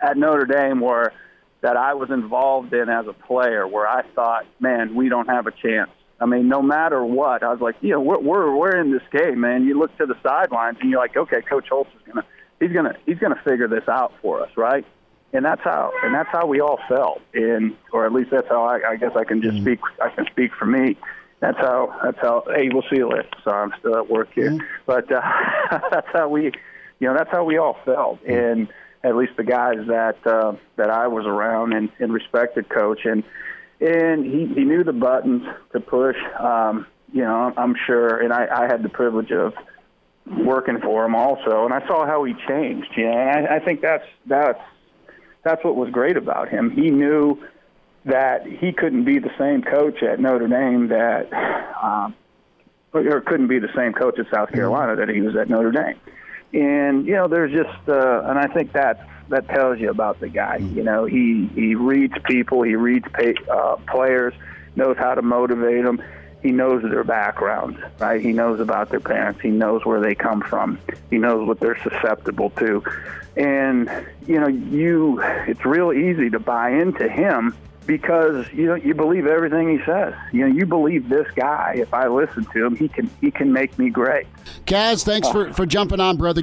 at Notre Dame where that I was involved in as a player where I thought, man, we don't have a chance. I mean, no matter what, I was like, you know, we're we're, we're in this game, man. You look to the sidelines and you're like, okay, Coach Holtz is gonna he's gonna he's gonna figure this out for us, right? And that's how and that's how we all felt, and or at least that's how I, I guess I can just speak I can speak for me. That's how that's how. Hey, we'll see you later. Sorry, I'm still at work here, but uh, that's how we, you know, that's how we all felt, and at least the guys that uh, that I was around and, and respected coach and and he, he knew the buttons to push. Um, you know, I'm sure, and I, I had the privilege of working for him also, and I saw how he changed. You know, and I, I think that's that's that's what was great about him. He knew that he couldn't be the same coach at Notre Dame that, um, or couldn't be the same coach at South Carolina that he was at Notre Dame. And you know, there's just, uh, and I think that that tells you about the guy. You know, he he reads people, he reads pay, uh, players, knows how to motivate them. He knows their background, right? He knows about their parents. He knows where they come from. He knows what they're susceptible to. And you know, you it's real easy to buy into him because you know you believe everything he says. You know, you believe this guy. If I listen to him, he can he can make me great. Kaz, thanks for, for jumping on, brother.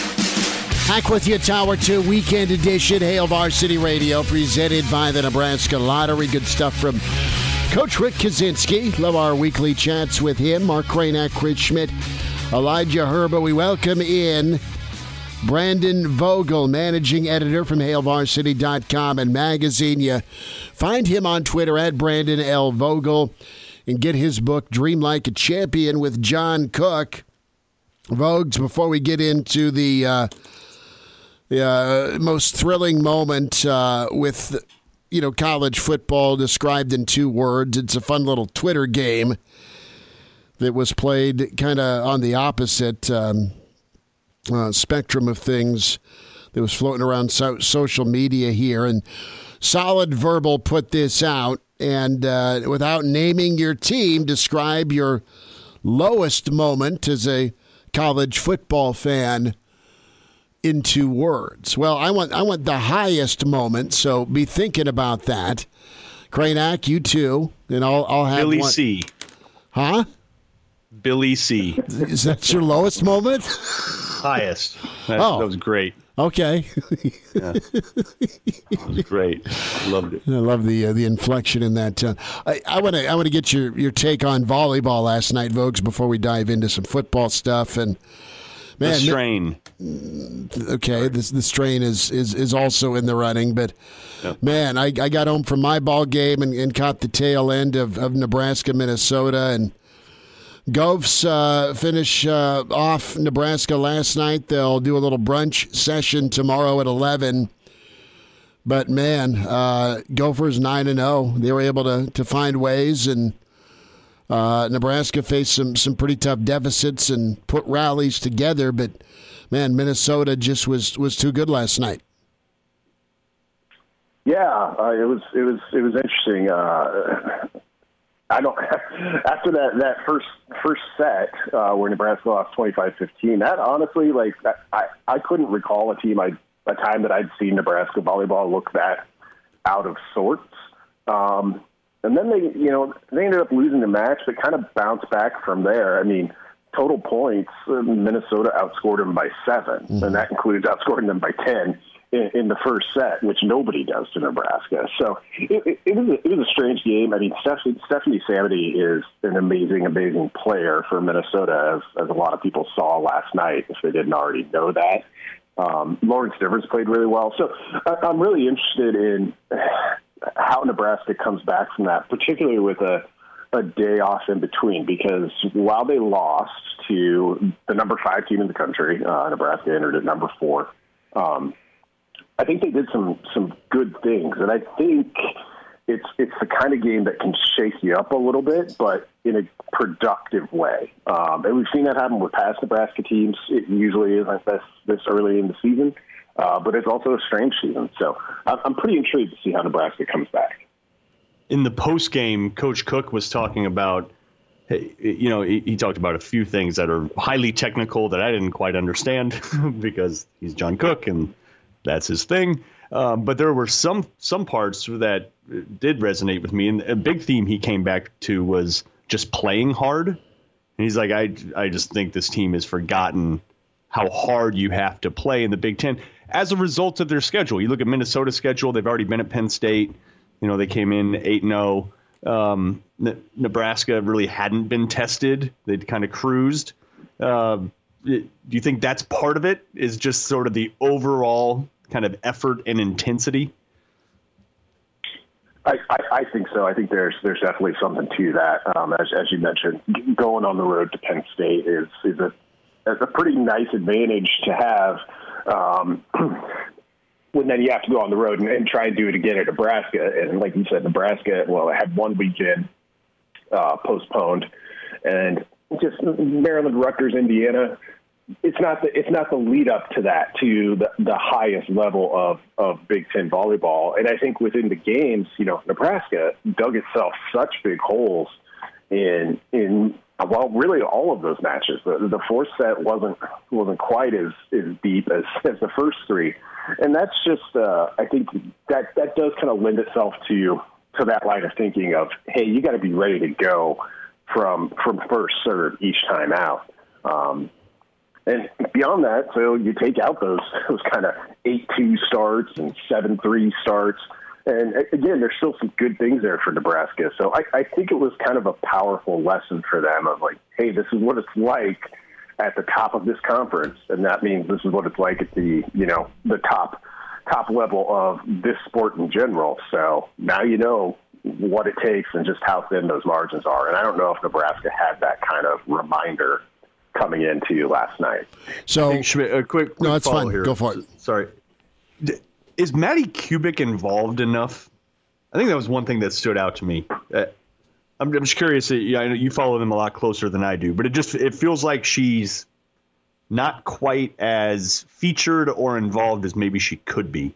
Back with you, Tower 2 Weekend Edition, Hail Varsity Radio, presented by the Nebraska Lottery. Good stuff from Coach Rick Kaczenski. Love our weekly chats with him. Mark Cranack, Chris Schmidt, Elijah Herba. We welcome in Brandon Vogel, managing editor from HailVarsity.com and magazine. You find him on Twitter at Brandon L. Vogel and get his book, Dream Like a Champion with John Cook. Vogues, before we get into the, uh, the uh, most thrilling moment uh, with you know college football described in two words, it's a fun little Twitter game that was played kind of on the opposite um, uh, spectrum of things that was floating around so- social media here. And Solid Verbal put this out, and uh, without naming your team, describe your lowest moment as a college football fan in two words. Well, I want I want the highest moment, so be thinking about that. Cranack, you too, and I'll I'll have Billy one. C. Huh? Billy C. Is that your lowest moment? Highest. That, Oh. that was great. Okay. It was great. Loved it. I love the uh, the inflection in that. Uh, I want to I want to get your your take on volleyball last night, Vogues, before we dive into some football stuff. And The strain. okay, this the strain is is is also in the running, but man, I, I got home from my ball game and, and caught the tail end of, of Nebraska, Minnesota, and Govs uh, finish uh, off Nebraska last night. They'll do a little brunch session tomorrow at eleven. But man, uh, Gophers nine and zero. They were able to to find ways, and uh, Nebraska faced some some pretty tough deficits and put rallies together. But man, Minnesota just was was too good last night. Yeah, uh, it was it was it was interesting. Uh, I don't after that that first first set uh, where Nebraska lost 25-15, That honestly, like I I couldn't recall a team I a time that I'd seen Nebraska volleyball look that out of sorts. Um, and then they you know they ended up losing the match, but kind of bounced back from there. I mean. Total points, uh, Minnesota outscored them by 7 and that includes outscoring them by ten in, in the first set, which nobody does to Nebraska. So it, it, it, was a, it was a strange game. I mean, Stephanie, Stephanie Samedy is an amazing, amazing player for Minnesota, as, as a lot of people saw last night, if they didn't already know that. Um, Lauren Stivrins played really well. So I, I'm really interested in how Nebraska comes back from that, particularly with a a day off in between because while they lost to the number five team in the country, uh, Nebraska entered at number four. Um, I think they did some some good things, and I think it's it's the kind of game that can shake you up a little bit, but in a productive way. Um, and we've seen that happen with past Nebraska teams. It usually isn't this this early in the season, uh, but it's also a strange season. So I'm, pretty intrigued to see how Nebraska comes back. in the post game, Coach Cook was talking about, you know, he, he talked about a few things that are highly technical that I didn't quite understand because he's John Cook and that's his thing. Um, but there were some some parts that did resonate with me, and a big theme he came back to was just playing hard. And he's like, I I just think this team has forgotten how hard you have to play in the Big Ten as a result of their schedule. You look at Minnesota's schedule; they've already been at Penn State. You know, they came in eight and zero. Um, Nebraska really hadn't been tested; they'd kind of cruised. Uh, do you think that's part of it? Is just sort of the overall kind of effort and intensity? I, I, I think so. I think there's there's definitely something to that. Um, as as you mentioned, going on the road to Penn State is is a is a pretty nice advantage to have. Um, when then you have to go on the road and, and try and do it again at Nebraska, and like you said, Nebraska well had one weekend uh, postponed, and just Maryland, Rutgers, Indiana. It's not the it's not the lead up to that to the, the highest level of, of Big Ten volleyball, and I think within the games, you know, Nebraska dug itself such big holes in in well, really all of those matches. The, the fourth set wasn't wasn't quite as, as deep as, as the first three, and that's just uh, I think that that does kind of lend itself to to that line of thinking of hey, you got to be ready to go from from first serve each time out. Um, and beyond that, so you take out those those kind of eight two starts and seven three starts, and again, there's still some good things there for Nebraska. So I, I think it was kind of a powerful lesson for them of like, hey, this is what it's like at the top of this conference, and that means this is what it's like at the you know the top top level of this sport in general. So now you know what it takes and just how thin those margins are. And I don't know if Nebraska had that kind of reminder coming into you last night. So, Schmidt, a quick, quick No, it's fine. here. Go for it. Sorry. Is Madi Kubik involved enough? I think that was one thing that stood out to me. Uh, I'm, I'm just curious. uh, Yeah, you follow them a lot closer than I do, but it just it feels like she's not quite as featured or involved as maybe she could be.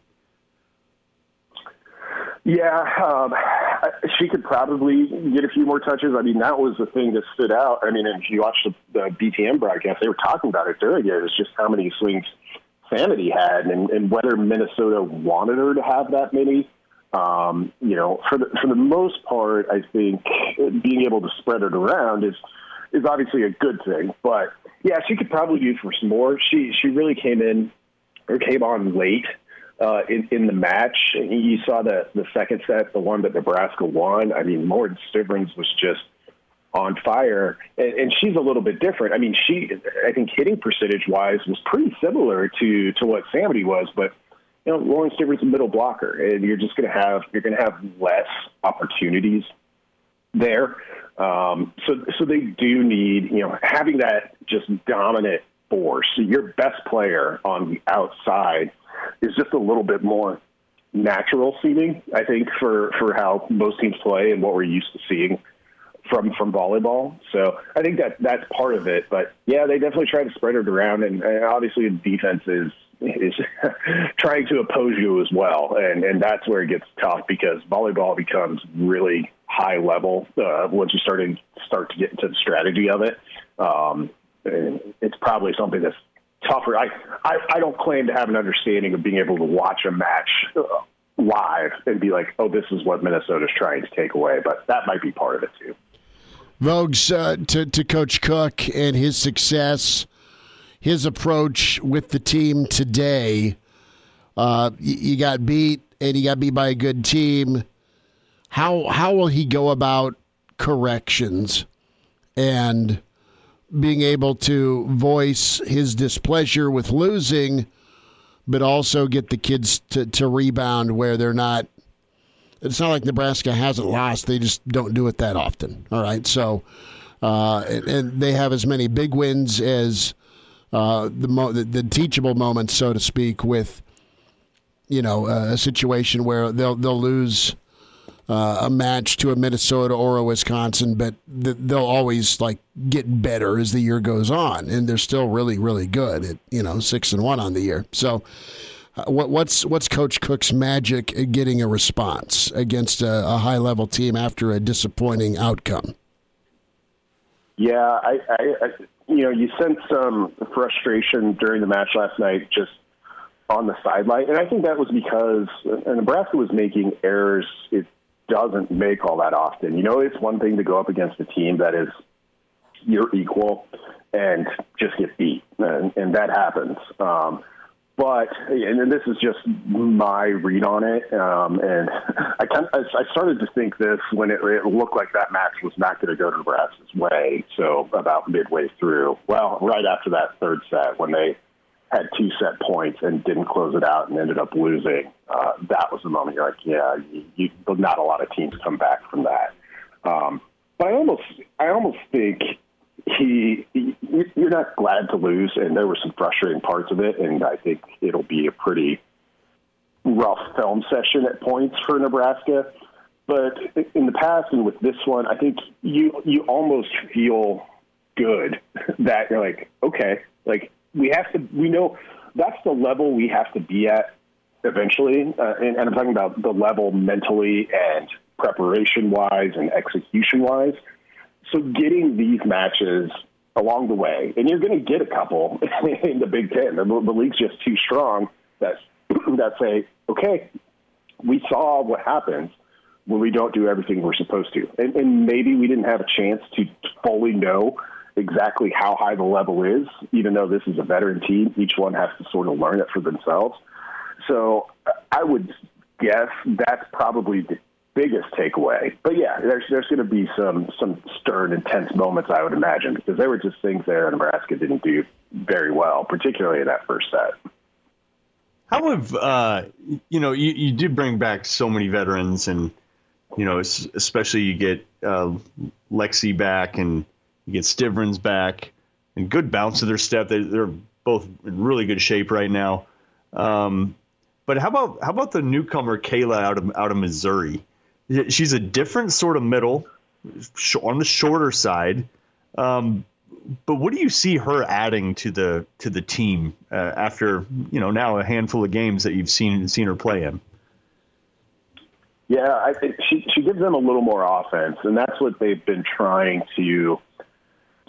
Yeah, um, she could probably get a few more touches. I mean, that was the thing that stood out. I mean, if you watch the, the BTN broadcast, they were talking about it during it. It was just how many swings Samedy had, and, and whether Minnesota wanted her to have that many. Um, you know, for the for the most part, I think being able to spread it around is is obviously a good thing. But yeah, she could probably use for some more. She she really came in or came on late uh, in, in the match. You saw the the second set, the one that Nebraska won. I mean, Lauren Stivrins was just on fire, and, and she's a little bit different. I mean, she I think hitting percentage wise was pretty similar to to what Samedy was, but you know, Lauren Stivrins a middle blocker, and you're just going to have you're going to have less opportunities there. Um, so, so they do need, you know, having that just dominant force. Your best player on the outside is just a little bit more natural seeming, I think, for, for how most teams play and what we're used to seeing from from volleyball. So I think that that's part of it. But yeah, they definitely try to spread it around, and, and obviously the defense is is trying to oppose you as well, and and that's where it gets tough because volleyball becomes really high level uh, once you start in, start to get into the strategy of it. Um, it's probably something that's tougher. I, I I don't claim to have an understanding of being able to watch a match. Uh, live and be like, oh, this is what Minnesota's trying to take away, but that might be part of it too. Vogues uh, to to Coach Cook and his success, his approach with the team today. Uh, you got beat, and you got beat by a good team. How how will he go about corrections and being able to voice his displeasure with losing, but also get the kids to, to rebound where they're not it's not like Nebraska hasn't lost. They just don't do it that often. All right. So, uh, and, and they have as many big wins as uh, the, mo- the the teachable moments, so to speak, with you know uh, a situation where they'll they'll lose uh, a match to a Minnesota or a Wisconsin, but th- they'll always like get better as the year goes on, and they're still really really good at you know six and one on the year. So. Uh, what, what's what's Coach Cook's magic getting a response against a, a high level team after a disappointing outcome? Yeah, I, I, I, you know, you sense some frustration during the match last night, just on the sideline, and I think that was because uh, Nebraska was making errors it doesn't make all that often. You know, it's one thing to go up against a team that is your equal and just get beat, and, and that happens. Um, but and this is just my read on it, um, and I kind of, I started to think this when it, it looked like that match was not going to go to Nebraska's way. So about midway through, well, right after that third set, when they had two set points and didn't close it out and ended up losing, uh, that was the moment you're like, yeah, you, you, not a lot of teams come back from that. Um, but I almost, I almost think he, he, you're not glad to lose, and there were some frustrating parts of it, and I think it'll be a pretty rough film session at points for Nebraska. But in the past and with this one, I think you you almost feel good that you're like, okay, like we have to, we know that's the level we have to be at eventually, uh, and, and I'm talking about the level mentally and preparation wise and execution wise. So getting these matches along the way, and you're going to get a couple in the Big Ten. The, the league's just too strong that that say, okay, we saw what happens when we don't do everything we're supposed to, and, and maybe we didn't have a chance to fully know exactly how high the level is, even though this is a veteran team. Each one has to sort of learn it for themselves. So I would guess that's probably the biggest takeaway. But yeah, there's there's going to be some some stern, intense moments, I would imagine, because there were just things there Nebraska didn't do very well, particularly in that first set. How have uh, you know you, you did bring back so many veterans, and you know especially you get uh, Lexi back and you get Stivrins back, and good bounce to their step. They, they're both in really good shape right now. Um, but how about how about the newcomer Kayla out of out of Missouri? She's a different sort of middle, on the shorter side. Um, but what do you see her adding to the to the team uh, after you know now a handful of games that you've seen seen her play in? Yeah, I think she she gives them a little more offense, and that's what they've been trying to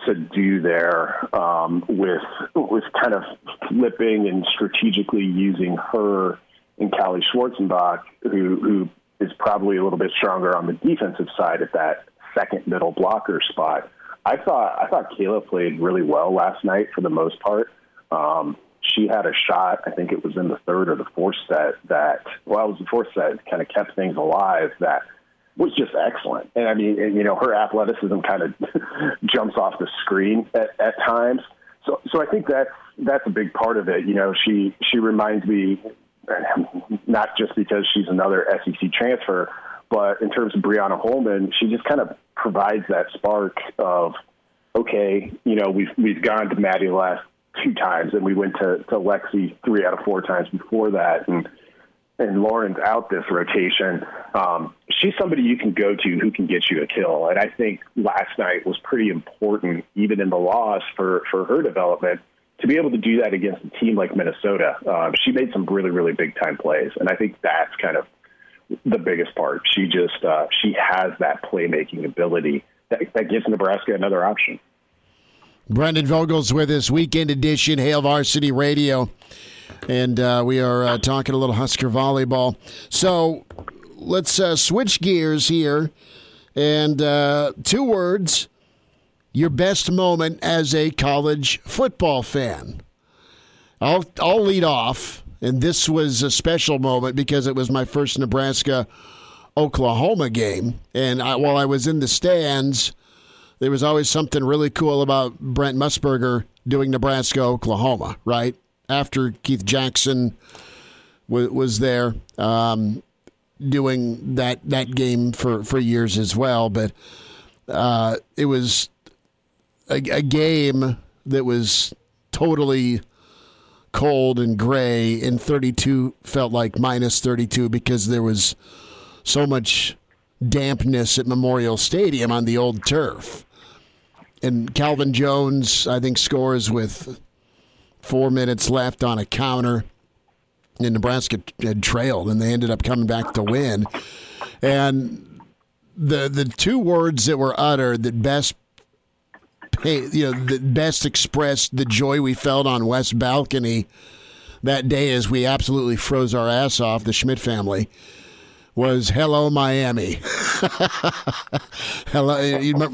to do there um, with with kind of flipping and strategically using her and Callie Schwarzenbach, who who is probably a little bit stronger on the defensive side at that second middle blocker spot. I thought I thought Kayla played really well last night for the most part. Um, she had a shot, I think it was in the third or the fourth set that well, it was the fourth set, kind of kept things alive that was just excellent. And I mean, and, you know, her athleticism kind of jumps off the screen at, at times. So, so I think that's that's a big part of it. You know, she she reminds me not just because she's another SEC transfer, but in terms of Briana Holman, she just kind of provides that spark of, okay, you know, we've we've gone to Maddie last two times, and we went to to Lexi three out of four times before that, and and Lauren's out this rotation. Um, she's somebody you can go to who can get you a kill, and I think last night was pretty important, even in the loss for for her development to be able to do that against a team like Minnesota, um, she made some really, really big time plays, and I think that's kind of the biggest part. She just uh, she has that playmaking ability that, that gives Nebraska another option. Brandon Vogel's with us, weekend edition, Hail Varsity Radio, and uh, we are uh, talking a little Husker volleyball. So let's uh, switch gears here, and uh, two words your best moment as a college football fan. I'll I'll lead off, and this was a special moment because it was my first Nebraska Oklahoma game, and I, while I was in the stands, there was always something really cool about Brent Musburger doing Nebraska Oklahoma. Right after Keith Jackson w- was there. Um, doing that that game for, for years as well, but uh, it was a, a game that was totally cold and gray, and 32 felt like minus 32 because there was so much dampness at Memorial Stadium on the old turf. And Calvin Jones, I think, scores with four minutes left on a counter. And Nebraska had trailed, and they ended up coming back to win. And the the two words that were uttered that best hey, you know, that best expressed the joy we felt on West Balcony that day as we absolutely froze our ass off, the Schmidt family, was Hello Miami. Hello,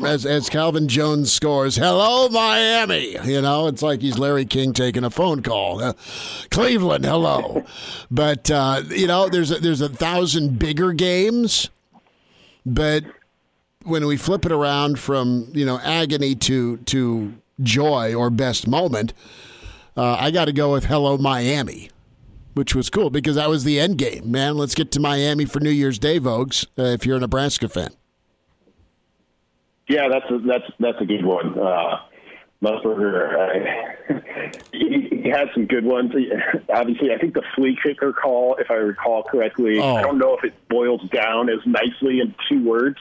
as, as Calvin Jones scores, Hello Miami. You know, it's like he's Larry King taking a phone call. Uh, Cleveland, hello. But, uh, you know, there's a, there's a thousand bigger games, but when we flip it around from you know agony to to joy or best moment, uh, I got to go with Hello Miami, which was cool because that was the end game. Man, let's get to Miami for New Year's Day, Vogues. Uh, if you're a Nebraska fan. Yeah, that's a, that's that's a good one. Uh, Musburger, he, he, had some good ones. Obviously, I think the flea kicker call, if I recall correctly, oh. I don't know if it boils down as nicely in two words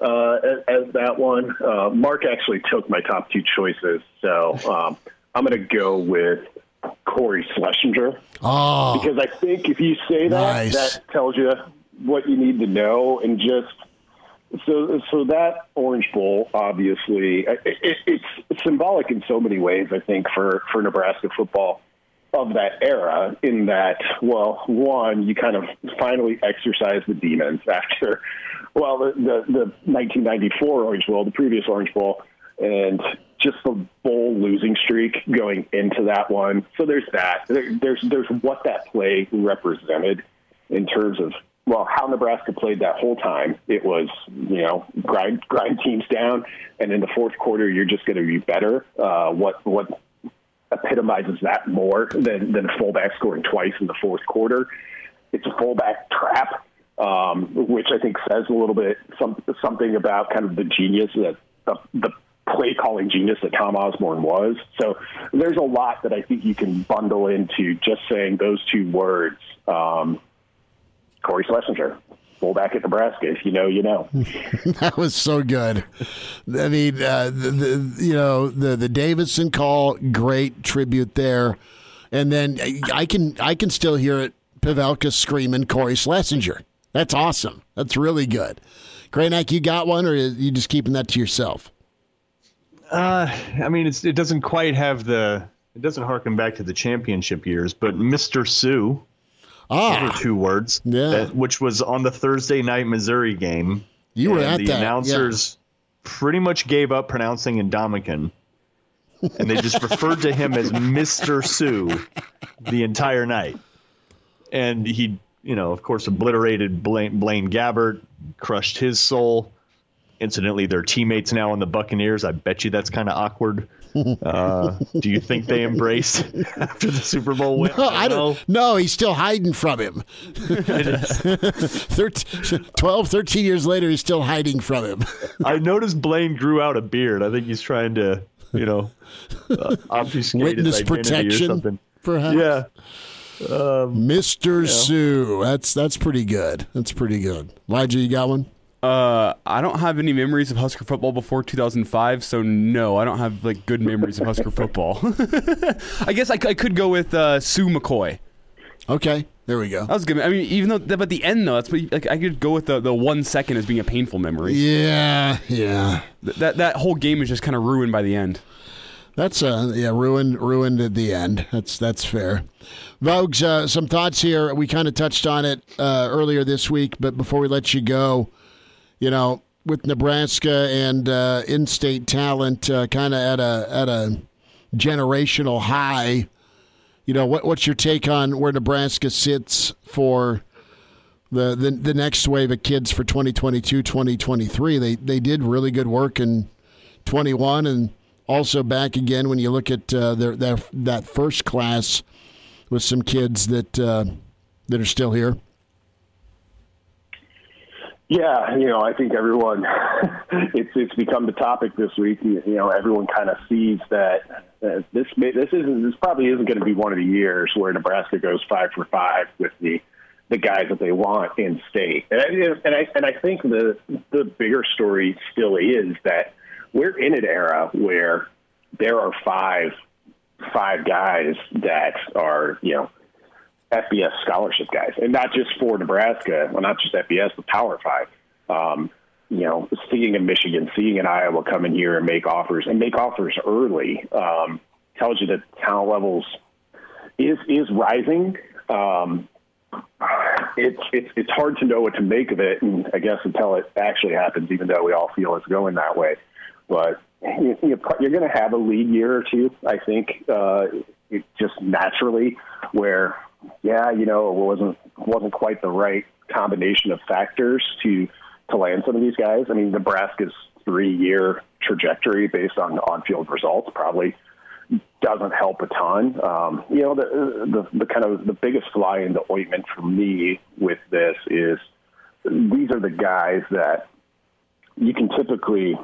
uh, as, as, that one. Uh, Mark actually took my top two choices, so um, I'm going to go with Cory Schlesinger. Oh, because I think if you say that, nice. that tells you what you need to know, and just so so that Orange Bowl, obviously, it, it, it's, it's symbolic in so many ways. I think for for Nebraska football of that era in that, well, one, you kind of finally exercise the demons after well, the, the, the 1994 Orange Bowl, the previous Orange Bowl, and just the bowl losing streak going into that one. So there's that. There, there's there's what that play represented in terms of well, how Nebraska played that whole time, it was, you know, grind grind teams down, and in the fourth quarter, you're just going to be better. Uh, what what epitomizes that more than than a fullback scoring twice in the fourth quarter? It's a fullback trap, um, which I think says a little bit some, something about kind of the genius that the, the play calling genius that Tom Osborne was. So there's a lot that I think you can bundle into just saying those two words. Um, Cory Schlesinger, fullback at Nebraska. If you know, you know. that was so good. I mean, uh, the, the, you know the the Davison call, great tribute there, and then I can I can still hear it. Pavelka screaming Cory Schlesinger. That's awesome. That's really good. Kraynak, you got one, or are you just keeping that to yourself? Uh, I mean, it's, it doesn't quite have the. It doesn't harken back to the championship years, but Mr. Suh Ah, two words. Yeah. which was on the Thursday night Missouri game. You were at the that, announcers pretty much gave up pronouncing Ndamukong. and they just referred to him as Mr. Suh the entire night. And he, you know, of course, obliterated Blaine, Blaine Gabbert, crushed his soul. Incidentally, they're teammates now on the Buccaneers. I bet you that's kind of awkward. Uh, do you think they embraced after the Super Bowl win? No, I don't. No, he's still hiding from him. 13, 12, 13 years later, he's still hiding from him. I noticed Blaine grew out a beard. I think he's trying to, you know, uh, obfuscate Witness his identity or protection, something. perhaps. Yeah. Mr. Suh. That's that's pretty good. That's pretty good. Elijah, you got one? Uh, I don't have any memories of Husker football before 2005, so no, I don't have like good memories of Husker football. I guess I could go with uh, Suh McCoy. Okay, there we go. That was good. I mean, even though but the end though, that's like I could go with the, the one second as being a painful memory. Yeah, yeah. Th- That that whole game is just kind of ruined by the end. That's uh yeah ruined ruined at the end. That's that's fair. Vogues, uh, some thoughts here. We kind of touched on it uh, earlier this week, but before we let you go, you know, with Nebraska and uh, in-state talent, uh, kind of at a at a generational high. You know, what what's your take on where Nebraska sits for the the, the next wave of kids for 2022, 2023? They they did really good work in 21 and also back again when you look at uh, their, their that first class with some kids that uh, that are still here. Yeah, you know, I think everyone it's it's become the topic this week. You, you know, everyone kind of sees that uh, this may, this isn't this probably isn't going to be one of the years where Nebraska goes five for five with the the guys that they want in state. And I, and I and I think the the bigger story still is that we're in an era where there are five five guys that are you know FBS scholarship guys, and not just for Nebraska, well, not just FBS, the Power Five. Um, you know, seeing in Michigan, seeing in Iowa come in here and make offers and make offers early um, tells you that talent levels is is rising. Um, it's it's it's hard to know what to make of it, and I guess until it actually happens, even though we all feel it's going that way. But you, you're going to have a lead year or two, I think, uh, it just naturally, where yeah, you know, it wasn't wasn't quite the right combination of factors to to land some of these guys. I mean, Nebraska's three year trajectory based on on field results probably doesn't help a ton. Um, you know, the, the the kind of the biggest fly in the ointment for me with this is these are the guys that you can typically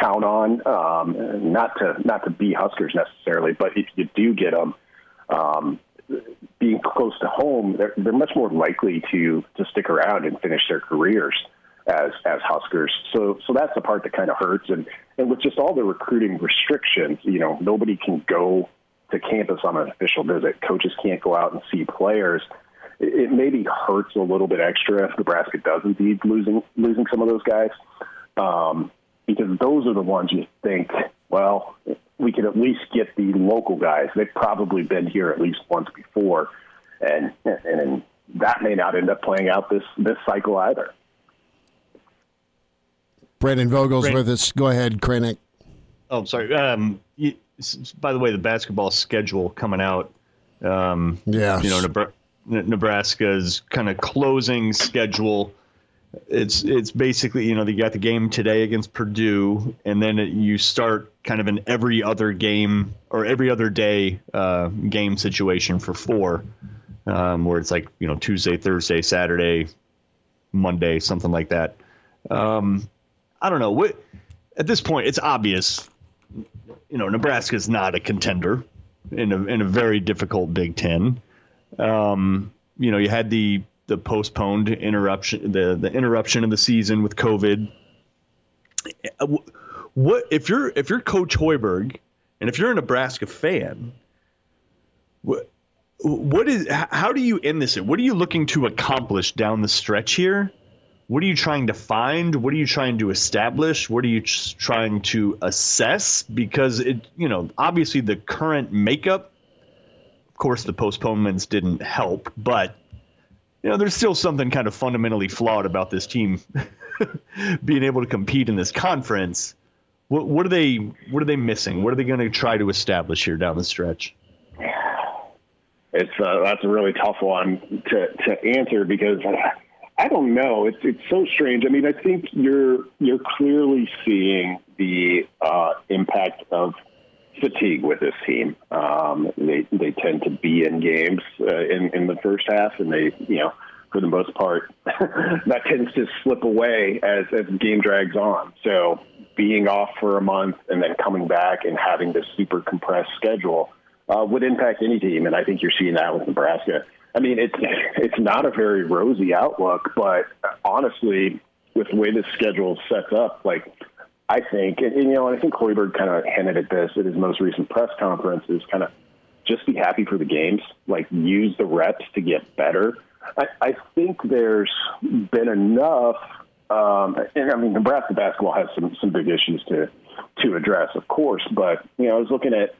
count on, um, not to not to be Huskers necessarily, but if you do get them, um, being close to home, they're, they're much more likely to to stick around and finish their careers as as Huskers. So so that's the part that kind of hurts. And and with just all the recruiting restrictions, you know, nobody can go to campus on an official visit. Coaches can't go out and see players. It, maybe hurts a little bit extra if Nebraska does indeed losing losing some of those guys, um, because those are the ones you think, well, we could at least get the local guys. They've probably been here at least once before, and and that may not end up playing out this this cycle either. Brandon Vogel's Brand- with us. Go ahead, Kraynak. Oh, sorry. Um, you, s- s- by the way, the basketball schedule coming out. Um, Yeah. You know, Nebraska's kind of closing schedule. It's it's basically you know you got the game today against Purdue, and then it, you start kind of an every other game or every other day uh, game situation for four, um, where it's like you know Tuesday, Thursday, Saturday, Monday, something like that. Um, I don't know what at this point it's obvious. You know Nebraska is not a contender in a in a very difficult Big Ten. Um, you know, you had the the postponed interruption, the the interruption of the season with COVID. What if you're if you're Coach Hoiberg, and if you're a Nebraska fan, what what is how do you end this? What are you looking to accomplish down the stretch here? What are you trying to find? What are you trying to establish? What are you trying to assess? Because it, you know, obviously the current makeup of course, the postponements didn't help, but you know, there's still something kind of fundamentally flawed about this team being able to compete in this conference. What, what are they? What are they missing? What are they going to try to establish here down the stretch? It's uh, that's a really tough one to to answer because I don't know. It's it's so strange. I mean, I think you're you're clearly seeing the uh, impact of fatigue with this team. Um, they they tend to be in games uh, in in the first half, and they you know for the most part that tends to slip away as as the game drags on. So being off for a month and then coming back and having this super compressed schedule uh, would impact any team, and I think you're seeing that with Nebraska. I mean, it's it's not a very rosy outlook, but honestly, with the way this schedule sets up, like I think, and, you know, I think Hoiberg kind of hinted at this at his most recent press conference, is kind of just be happy for the games, like use the reps to get better. I, I think there's been enough, um, and I mean, Nebraska basketball has some some big issues to to address, of course, but you know, I was looking at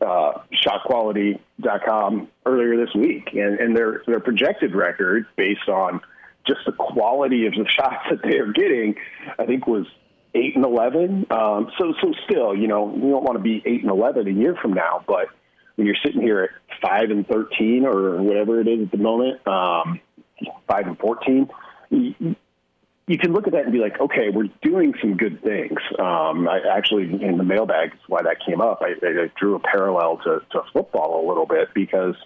uh, shotquality.com earlier this week, and, and their their projected record based on just the quality of the shots that they are getting, I think was eight and eleven. Um, so so still, you know, we don't want to be eight and eleven a year from now, but when you're sitting here at five and thirteen or whatever it is at the moment, um, five and fourteen. You, you can look at that and be like, okay, we're doing some good things. Um, I actually, in the mailbag, is why that came up. I, I drew a parallel to, to football a little bit because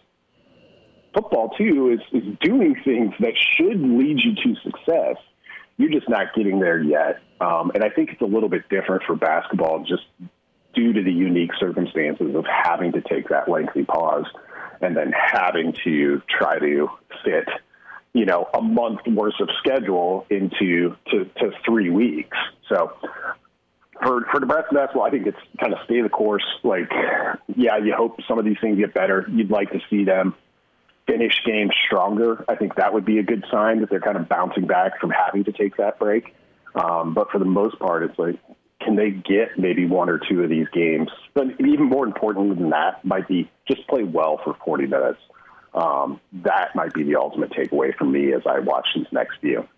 football too is, is doing things that should lead you to success you're just not getting there yet. Um, and I think it's a little bit different for basketball just due to the unique circumstances of having to take that lengthy pause and then having to try to fit, you know, a month worth of schedule into to, to three weeks. So for for Nebraska basketball, I think it's kind of stay the course. Like, yeah, you hope some of these things get better. You'd like to see them finish games stronger. I think that would be a good sign that they're kind of bouncing back from having to take that break. Um, but for the most part, it's like, can they get maybe one or two of these games? But even more importantly than that, might be just play well for 40 minutes. Um, that might be the ultimate takeaway for me as I watch these next few.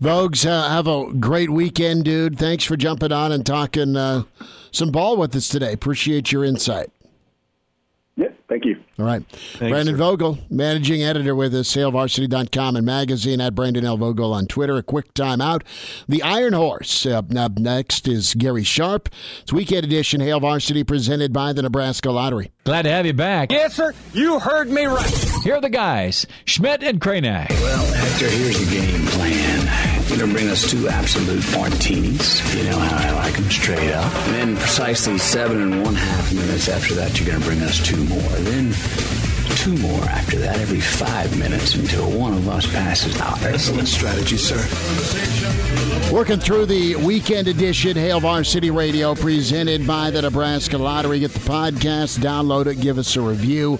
Vogues, uh, have a great weekend, dude. Thanks for jumping on and talking uh, some ball with us today. Appreciate your insight. Yeah, thank you. All right. Thanks, Brandon sir. Vogel, managing editor with us, HailVarsity.com and magazine at Brandon L. Vogel on Twitter. A quick timeout. The Iron Horse. Up, up next is Gary Sharp. It's weekend edition, Hail Varsity, presented by the Nebraska Lottery. Glad to have you back. Yes, sir. You heard me right. Here are the guys, Schmidt and Kraynak. Well, Hector, here's the game plan. You're going to bring us two absolute martinis. You know how I like them straight up. And then precisely seven and one half minutes after that, you're going to bring us two more. Then two more after that every five minutes until one of us passes out. Excellent strategy, sir. Working through the weekend edition, Hail Varsity Radio, presented by the Nebraska Lottery. Get the podcast, download it, give us a review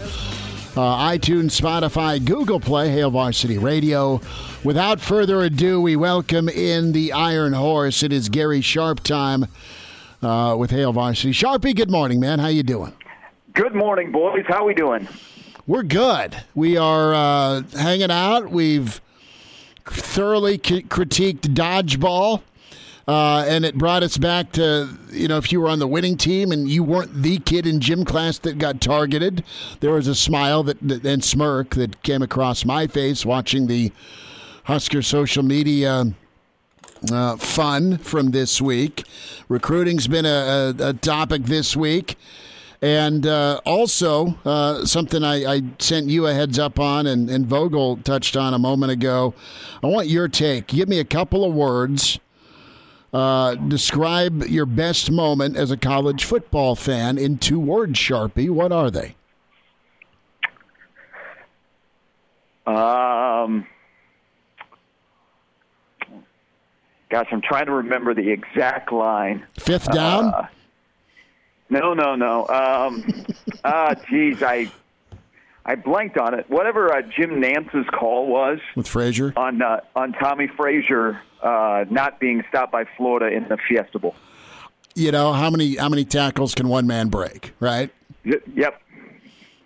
uh, iTunes, Spotify, Google Play, Hail Varsity Radio. Without further ado, we welcome in the Iron Horse. It is Gary Sharp time uh, with Hail Varsity. Sharpie, good morning, man. How you doing? Good morning, boys. How we doing? We're good. We are uh, hanging out. We've thoroughly c- critiqued dodgeball. Uh, and it brought us back to, you know, if you were on the winning team and you weren't the kid in gym class that got targeted, there was a smile that, that and smirk that came across my face watching the Husker social media uh, fun from this week. Recruiting's been a, a, a topic this week. And uh, also, uh, something I, I, sent you a heads up on and, and Vogel touched on a moment ago. I want your take. Give me a couple of words uh, describe your best moment as a college football fan in two words, Sharpie. What are they? Um, gosh, I'm trying to remember the exact line. Fifth down? Uh, no, no, no. Um, ah, geez, I I blanked on it. Whatever uh, Jim Nantz's call was with Frazier on uh, on Tommie Frazier uh, not being stopped by Florida in the Fiesta Bowl. You know how many how many tackles can one man break? Right. Yep.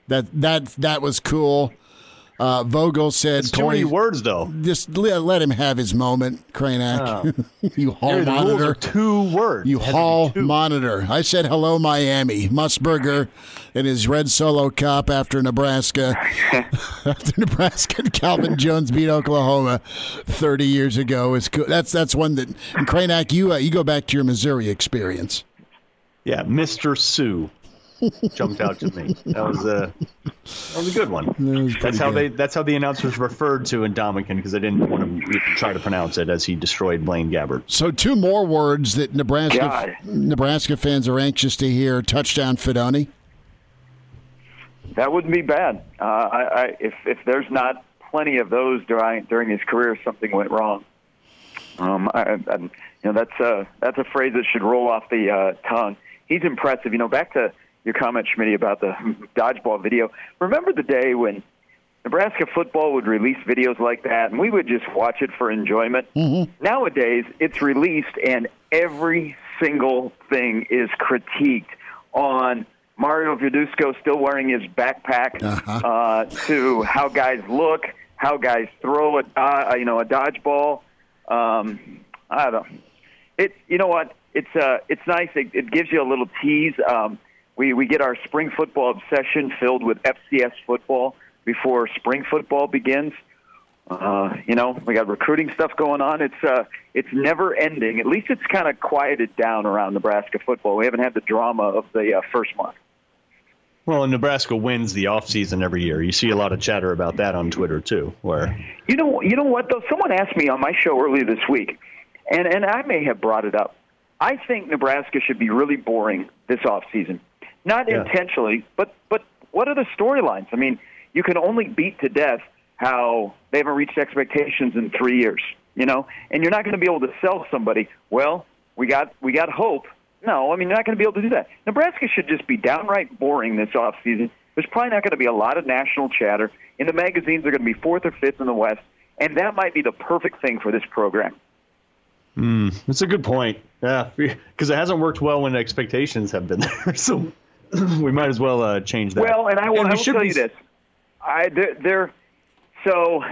That that that was cool. Uh, Vogel said, it's too many words, though. Just let, let him have his moment, Kraynak. Oh. you hall yeah, monitor. two words. You hall monitor. I said hello, Miami. Musburger in his red solo cup after Nebraska. after Nebraska and Calvin Jones beat Oklahoma 30 years ago is cool. That's that's one that and Kraynak, you uh, you go back to your Missouri experience. Yeah, Mr. Suh jumped out to me. That was a that was a good one. That that's how good. they that's how the announcers referred to Ndamukong because they didn't want to try to pronounce it as he destroyed Blaine Gabbert. So two more words that Nebraska God. Nebraska fans are anxious to hear: touchdown Fidone. That wouldn't be bad. Uh, I, I, if if there's not plenty of those during during his career, something went wrong. Um, I, I, you know, that's a that's a phrase that should roll off the uh, tongue. He's impressive. You know, back to your comment, Schmidt, about the dodgeball video. Remember the day when Nebraska football would release videos like that, and we would just watch it for enjoyment. Nowadays, it's released, and every single thing is critiqued on Mario Verduzco still wearing his backpack, uh, to how guys look, how guys throw a uh, you know a dodgeball. Um, I don't. It you know what? It's uh it's nice. It, it gives you a little tease. Um, we we get our spring football obsession filled with FCS football before spring football begins. Uh, you know, we got recruiting stuff going on. It's uh, it's never ending. At least it's kind of quieted down around Nebraska football. We haven't had the drama of the uh, first month. Well, and Nebraska wins the offseason every year. You see a lot of chatter about that on Twitter too, where You know, you know what though? Someone asked me on my show earlier this week, and and I may have brought it up. I think Nebraska should be really boring this off season, not Yeah. intentionally, but but what are the storylines? I mean, you can only beat to death how they haven't reached expectations in three years, you know, and you're not going to be able to sell somebody. Well, we got we got hope. No, I mean you're not going to be able to do that. Nebraska should just be downright boring this off season. There's probably not going to be a lot of national chatter. In the magazines, they're going to be fourth or fifth in the West, and that might be the perfect thing for this program. Mm, that's a good point. Yeah, because it hasn't worked well when expectations have been there. So we might as well uh, change that. Well, and I will, we I will tell be- you this: I they're, they're so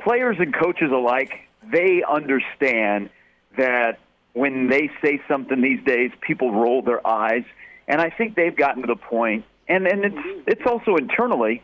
players and coaches alike. They understand that when they say something these days, people roll their eyes, and I think they've gotten to the point, and and it's it's also internally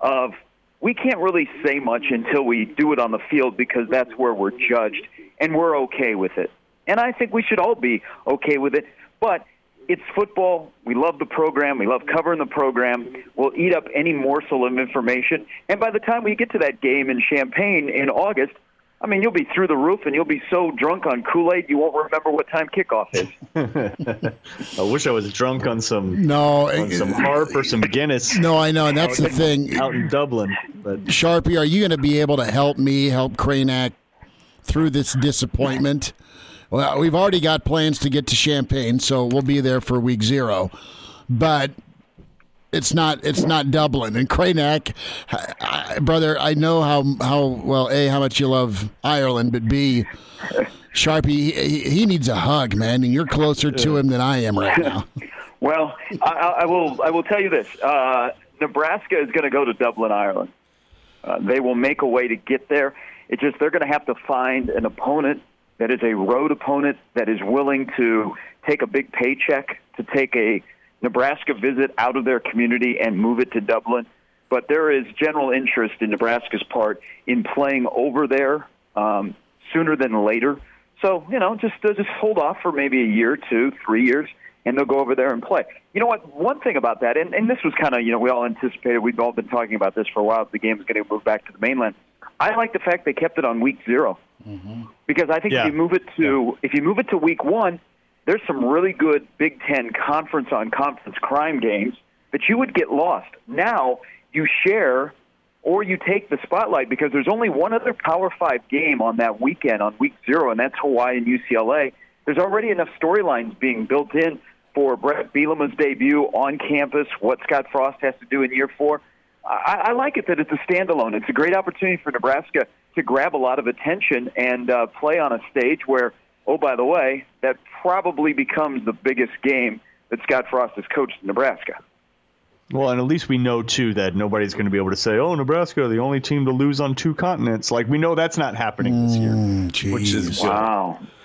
of we can't really say much until we do it on the field because that's where we're judged, and we're okay with it. And I think we should all be okay with it. But it's football. We love the program. We love covering the program. We'll eat up any morsel of information. And by the time we get to that game in Champaign in August, I mean, you'll be through the roof and you'll be so drunk on Kool Aid you won't remember what time kickoff is. I wish I was drunk on some No, on it- some harp or some Guinness. No, I know, and that's the thing. Out in Dublin, but Sharpie, are you going to be able to help me help Kraynak through this disappointment? Well, we've already got plans to get to Champaign, so we'll be there for week zero. But it's not it's not Dublin and Kraynak, I, I- brother. I know how how well a how much you love Ireland, but b Sharpie he, he needs a hug, man, and you're closer to him than I am right now. Well, I, I I will. I will tell you this: uh, Nebraska is going to go to Dublin, Ireland. Uh, they will make a way to get there. It's just they're going to have to find an opponent that is a road opponent that is willing to take a big paycheck to take a Nebraska visit out of their community and move it to Dublin. But there is general interest in Nebraska's part in playing over there um, sooner than later. So you know, just just hold off for maybe a year, two, three years, and they'll go over there and play. You know what? One thing about that, and, and this was kind of you know we all anticipated. We've all been talking about this for a while. The game is going to move back to the mainland. I like the fact they kept it on week 0 mm-hmm. because I think Yeah. if you move it to if you move it to week one, there's some really good Big Ten conference on conference crime games that you would get lost. Now you share or you take the spotlight because there's only one other Power Five game on that weekend on week zero, and that's Hawaii and UCLA. There's already enough storylines being built in for Bret Bielema's debut on campus, what Scott Frost has to do in year four. I, I like it that it's a standalone. It's a great opportunity for Nebraska to grab a lot of attention and uh, play on a stage where, oh, by the way, that probably becomes the biggest game that Scott Frost has coached in Nebraska. Well, and at least we know too that nobody's going to be able to say, "Oh, Nebraska, the only team to lose on two continents." Like we know that's not happening this year, which is good.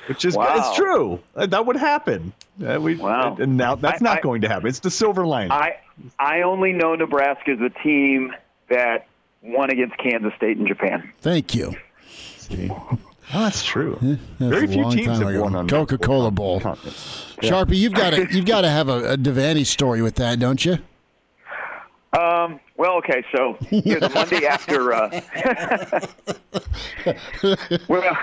Wow. Which is Wow. it's true. Uh, That would happen. Uh, we, Wow. And now that's I- not I- going to happen. It's the silver lining. I I only know Nebraska as a team that won against Kansas State and Japan. Thank you. Oh, that's true. That's Very few teams have ago. won on Coca-Cola Bowl. continents. Sharpie, you've got to you've got to have a, a Devaney story with that, don't you? Um, well, okay, so here's the Monday after. Uh, well,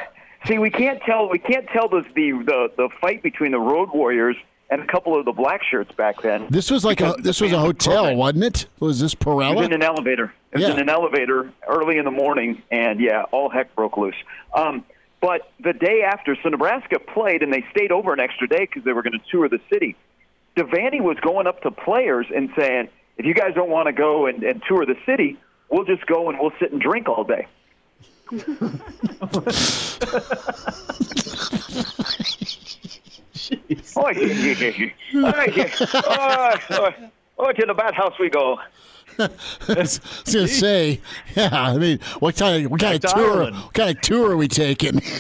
see, we can't tell. We can't tell the, the the the fight between the Road Warriors and a couple of the black shirts back then. This was like a this was a hotel, program- wasn't it? Was this Perella? It was in an elevator. It was Yeah. in an elevator early in the morning, and yeah, all heck broke loose. Um, but the day after, so Nebraska played, and they stayed over an extra day because they were going to tour the city. Devaney was going up to players and saying, "If you guys don't want to go and, and tour the city, we'll just go and we'll sit and drink all day." Oh. Oh. Oh, oh, to the bathhouse we go. I was gonna say, yeah. I mean, what kind of what kind of tour? Ireland. What kind of tour are we taking?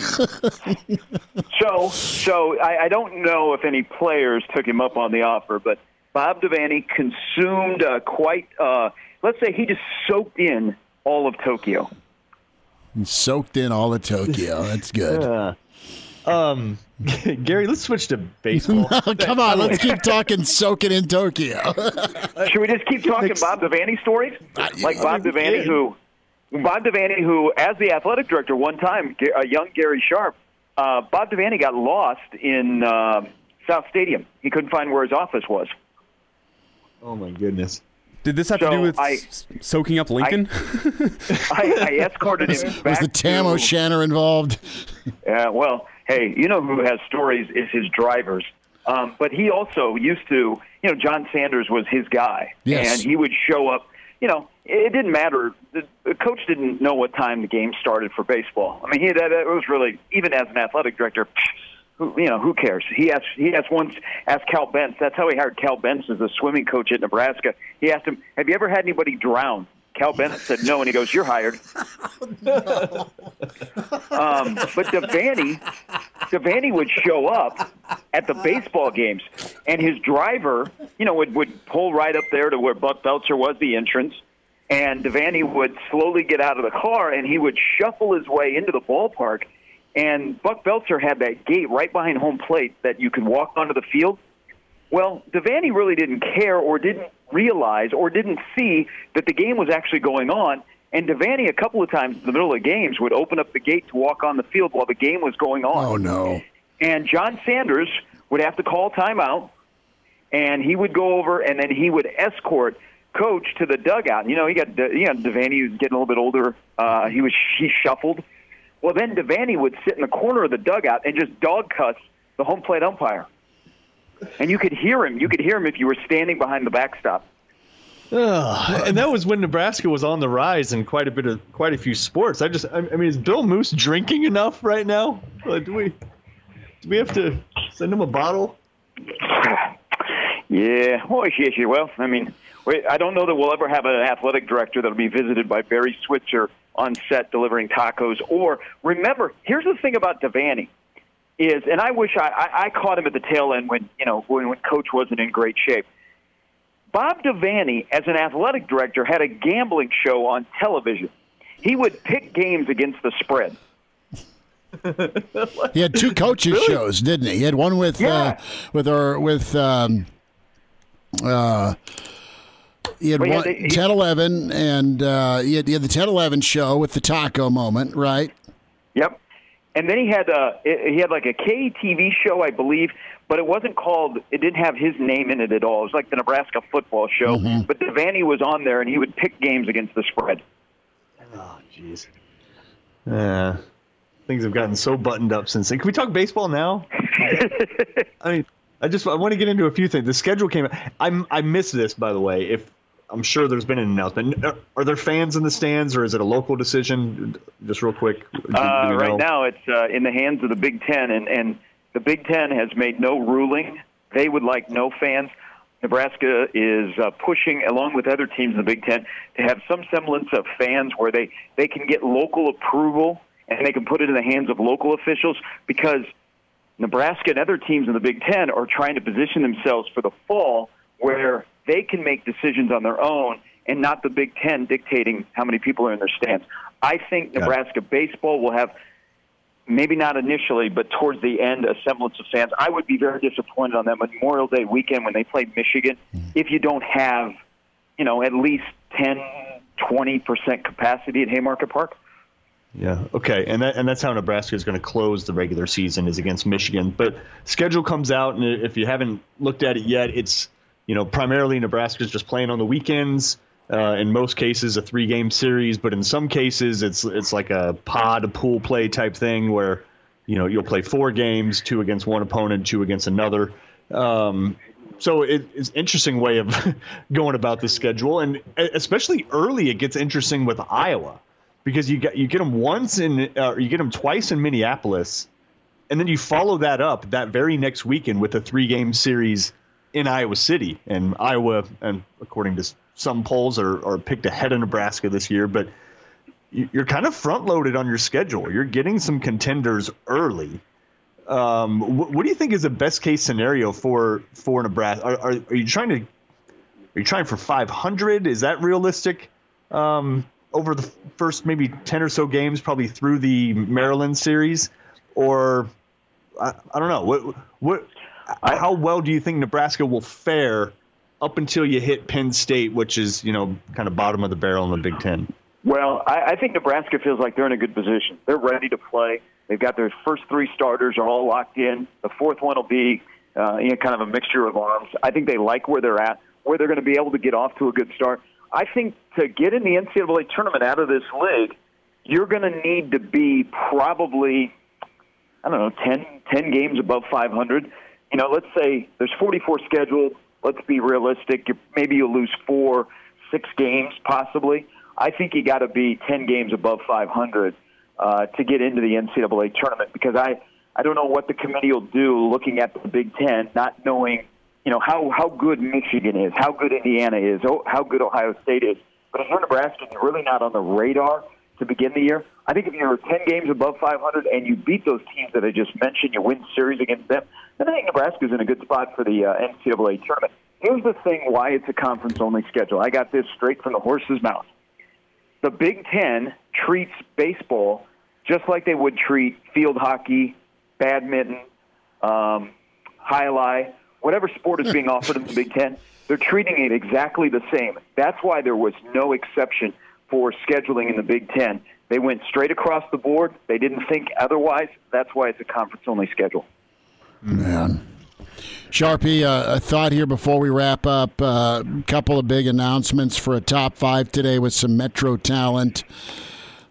So, so I, I don't know if any players took him up on the offer, but Bob Devaney consumed uh, quite. Uh, let's say he just soaked in all of Tokyo. Soaked in all of Tokyo. That's good. Yeah. Um, Gary, let's switch to baseball. Come on, let's keep talking. Soaking in Tokyo. Should we just keep talking Bob Devaney stories? Like Bob Devaney, who Bob Devaney, who as the athletic director one time, a young Gary Sharp, uh, Bob Devaney got lost in uh, South Stadium. He couldn't find where his office was. Oh my goodness. Did this have to do with I- s- soaking up Lincoln? I, I escorted him Was back the Tam to, O'Shanner involved? Yeah, well, hey, you know who has stories is his drivers. Um, but he also used to, you know, John Sanders was his guy, Yes. and he would show up. You know, it didn't matter. The, the coach didn't know what time the game started for baseball. I mean, he that it was really even as an athletic director. Who, you know, who cares? He asked. He asked once. Asked Cal Bentz. That's how he hired Cal Bentz as a swimming coach at Nebraska. He asked him, "Have you ever had anybody drown?" Cal Bentz said no, and he goes, "You're hired." Um, but Devaney, Devaney would show up at the baseball games, and his driver, you know, would would pull right up there to where Buck Beltzer was, the entrance, and Devaney would slowly get out of the car, and he would shuffle his way into the ballpark. And Buck Beltzer had that gate right behind home plate that you could walk onto the field. Well, Devaney really didn't care or didn't realize or didn't see that the game was actually going on. And Devaney, a couple of times in the middle of games, would open up the gate to walk on the field while the game was going on. Oh no! And John Sanders would have to call timeout, and he would go over, and then he would escort Coach to the dugout. You know, he got you know Devaney was getting a little bit older. Uh, he was he shuffled. Well, then Devaney would sit in the corner of the dugout and just dog cuss the home plate umpire, and you could hear him. You could hear him if you were standing behind the backstop. Ugh, and that was when Nebraska was on the rise in quite a bit of quite a few sports. I just, I, I mean, is Bill Moos drinking enough right now? Uh, do we, do we have to send him a bottle? Yeah, well, yeah, well, I mean, I don't know that we'll ever have an athletic director that'll be visited by Barry Switzer on set delivering tacos. Or remember, here's the thing about Devaney: is, and I wish I, I, I caught him at the tail end when you know when, when Coach wasn't in great shape. Bob Devaney, as an athletic director, had a gambling show on television. He would pick games against the spread. He had two coaches shows, didn't he? He had one with uh, with our with um, uh, he had Well, he one, had the- 10 11 and uh, he, had, he had the 10 11 show with the taco moment, right? Yep. And then he had uh, he had like a KTV show, I believe, but it wasn't called. It didn't have his name in it at all. It was like the Nebraska football show. But Devaney was on there, and he would pick games against the spread. Oh, jeez. Yeah. Things have gotten so buttoned up since then. Can we talk baseball now? I mean, I just I want to get into a few things. The schedule came out. I'm I missed this by the way. If I'm sure there's been an announcement. Are- Are there fans in the stands or is it a local decision? Just real quick. Do- do Uh, right now, it's uh, in the hands of the Big Ten, and, and the Big Ten has made no ruling. They would like no fans. Nebraska is uh, pushing, along with other teams in the Big Ten, to have some semblance of fans where they, they can get local approval and they can put it in the hands of local officials because Nebraska and other teams in the Big Ten are trying to position themselves for the fall where they can make decisions on their own and not the Big Ten dictating how many people are in their stands. I think Nebraska baseball will have maybe not initially, but towards the end, a semblance of fans. I would be very disappointed on that Memorial Day weekend when they play Michigan mm. if you don't have, you know, at least 10, 20% capacity at Haymarket Park. Yeah. Okay. And that, and that's how Nebraska is going to close the regular season is against Michigan. But schedule comes out, and if you haven't looked at it yet, it's you know primarily Nebraska's just playing on the weekends. Uh, in most cases, a three-game series, but in some cases, it's it's like a pod, pool play type thing where you know you'll play four games, two against one opponent, two against another. Um, so it, it's interesting way of going about the schedule, and especially early, it gets interesting with Iowa because you get you get them once in uh, you get them twice in Minneapolis, and then you follow that up that very next weekend with a three game series in Iowa City. And Iowa, and according to some polls, are, are picked ahead of Nebraska this year, but you- you're kind of front loaded on your schedule. You're getting some contenders early. Um, wh- what do you think is the best case scenario for for Nebraska? Are, are, are you trying to are you trying for 500? Is that realistic? Um, over the first maybe 10 or so games, probably through the Maryland series, or I, I don't know. What what? How well do you think Nebraska will fare up until you hit Penn State, which is you know kind of bottom of the barrel in the Big Ten? Well, I, I think Nebraska feels like they're in a good position. They're ready to play. They've got their first three starters are all locked in. The fourth one will be uh, you know, kind of a mixture of arms. I think they like where they're at, where they're going to be able to get off to a good start. I think to get in the NCAA tournament out of this league, you're going to need to be probably, I don't know, 10, 10 games above 500. You know, let's say there's 44 scheduled. Let's be realistic. Maybe you'll lose four, six games possibly. I think you got to be 10 games above 500 uh, to get into the NCAA tournament because I, I don't know what the committee will do looking at the Big Ten, not knowing you know how how good Michigan is, how good Indiana is, oh, how good Ohio State is. But if you're Nebraska, you're really not on the radar to begin the year. I think if you're 10 games above 500 and you beat those teams that I just mentioned, you win series against them, then I think Nebraska's in a good spot for the uh, NCAA tournament. Here's the thing: why it's a conference-only schedule. I got this straight from the horse's mouth. The Big Ten treats baseball just like they would treat field hockey, badminton, um, highlight, whatever sport is being offered in the Big Ten. They're treating it exactly the same. That's why there was no exception for scheduling in the Big Ten. They went straight across the board. They didn't think otherwise. That's why it's a conference-only schedule. Man. Sharpie, uh, a thought here before we wrap up. A uh, couple of big announcements for a top five today with some Metro talent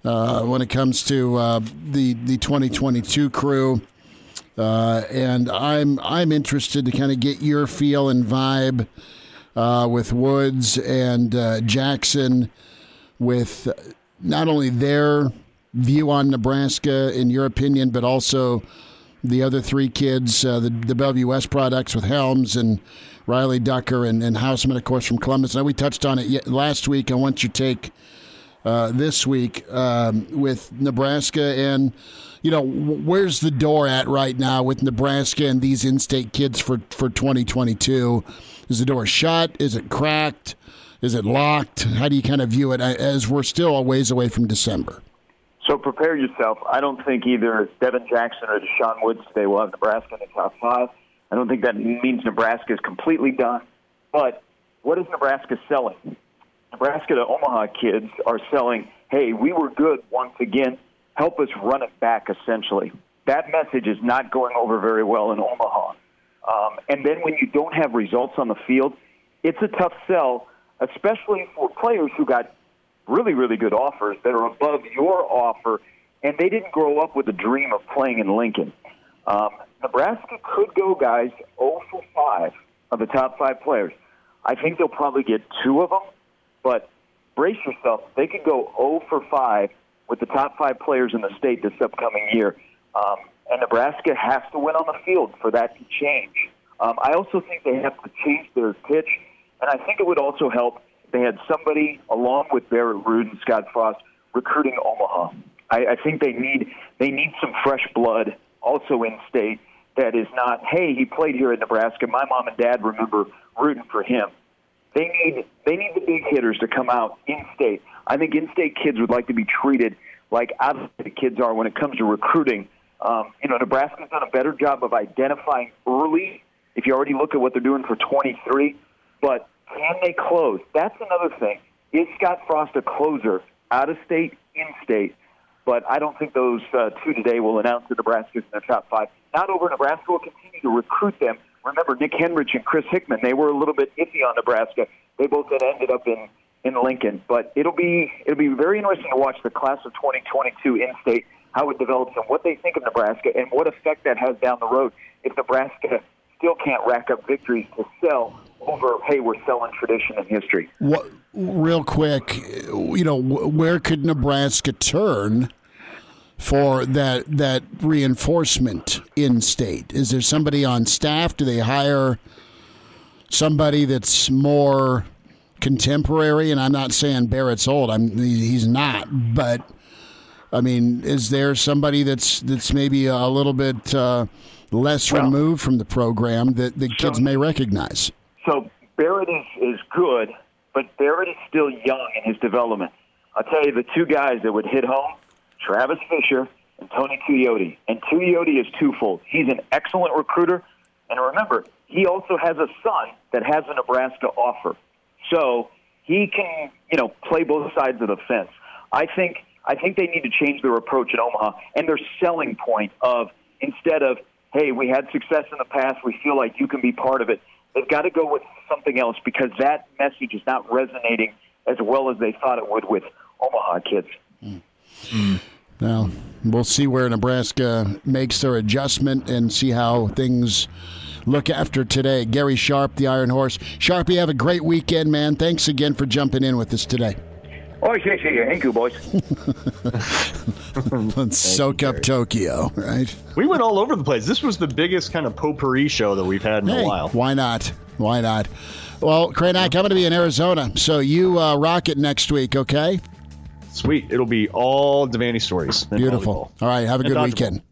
uh, when it comes to uh, the the 2022 crew. Uh, and I'm I'm interested to kind of get your feel and vibe uh, with Woods and Jackson, with not only their view on Nebraska, in your opinion, but also the other three kids, uh, the, the Bellevue West products with Helms and Riley Ducker and, and Houseman, of course, from Columbus. Now, we touched on it last week. I want your take uh, this week um, with Nebraska and you know where's the door at right now with Nebraska and these in-state kids for for 2022? Is the door shut? Is it cracked? Is it locked? How do you kind of view it as we're still a ways away from December? So prepare yourself. I don't think either Devin Jackson or Deshaun Woods today will have Nebraska in the top five. I don't think that means Nebraska is completely done. But what is Nebraska selling? Nebraska to Omaha kids are selling, hey, we were good once again. Help us run it back, essentially. That message is not going over very well in Omaha. Um, and then when you don't have results on the field, it's a tough sell, especially for players who got really, really good offers that are above your offer, and they didn't grow up with a dream of playing in Lincoln. Um, Nebraska could go, guys, 0 for 5 of the top five players. I think they'll probably get two of them, but brace yourself. They could go 0 for 5 with the top five players in the state this upcoming year. Um, and Nebraska has to win on the field for that to change. Um, I also think they have to change their pitch, and I think it would also help if they had somebody along with Barrett Ruud and Scott Frost recruiting Omaha. I, I think they need they need some fresh blood also in state that is not, hey, he played here at Nebraska. My mom and dad remember rooting for him. They need they need the big hitters to come out in state. I think in state kids would like to be treated like of the kids are when it comes to recruiting. Um, you know, Nebraska's done a better job of identifying early. If you already look at what they're doing for 23, but can they close? That's another thing. Is Scott Frost a closer out of state, in state? But I don't think those uh, two today will announce the Nebraska's in the top five. Not over Nebraska will continue to recruit them. Remember, Nick Henrich and Chris Hickman, they were a little bit iffy on Nebraska. They both had ended up in, in Lincoln. But it'll be, it'll be very interesting to watch the class of 2022 in state, how it develops and what they think of Nebraska and what effect that has down the road if Nebraska still can't rack up victories to sell over, hey, we're selling tradition and history. What, real quick, you know, where could Nebraska turn for that that reinforcement in state? Is there somebody on staff? Do they hire somebody that's more contemporary? And I'm not saying Barrett's old. I'm he's not, but I mean, is there somebody that's that's maybe a little bit uh, less well, removed from the program that the kids may recognize? So Barrett is, is good, but Barrett is still young in his development. I'll tell you the two guys that would hit home, Travis Fisher and Tony Tuioti. And Tuioti is twofold. He's an excellent recruiter, and remember, he also has a son that has a Nebraska offer. So he can, you know, play both sides of the fence. I think I think they need to change their approach in Omaha and their selling point of instead of, hey, we had success in the past, we feel like you can be part of it. They've got to go with something else because that message is not resonating as well as they thought it would with Omaha kids. Mm. Now, we'll see where Nebraska makes their adjustment and see how things look after today. Gary Sharp, the Iron Horse. Sharpie, have a great weekend, man. Thanks again for jumping in with us today. Oh, sí, sí. Thank you, boys. Let's soak up Tokyo, right? We went all over the place. This was the biggest kind of potpourri show that we've had in hey, a while. Why not? Why not? Well, Kraynak, I'm going to be in Arizona, so you uh, rock it next week, okay? Sweet. It'll be all Devaney stories. Beautiful. All right. Have a good weekend.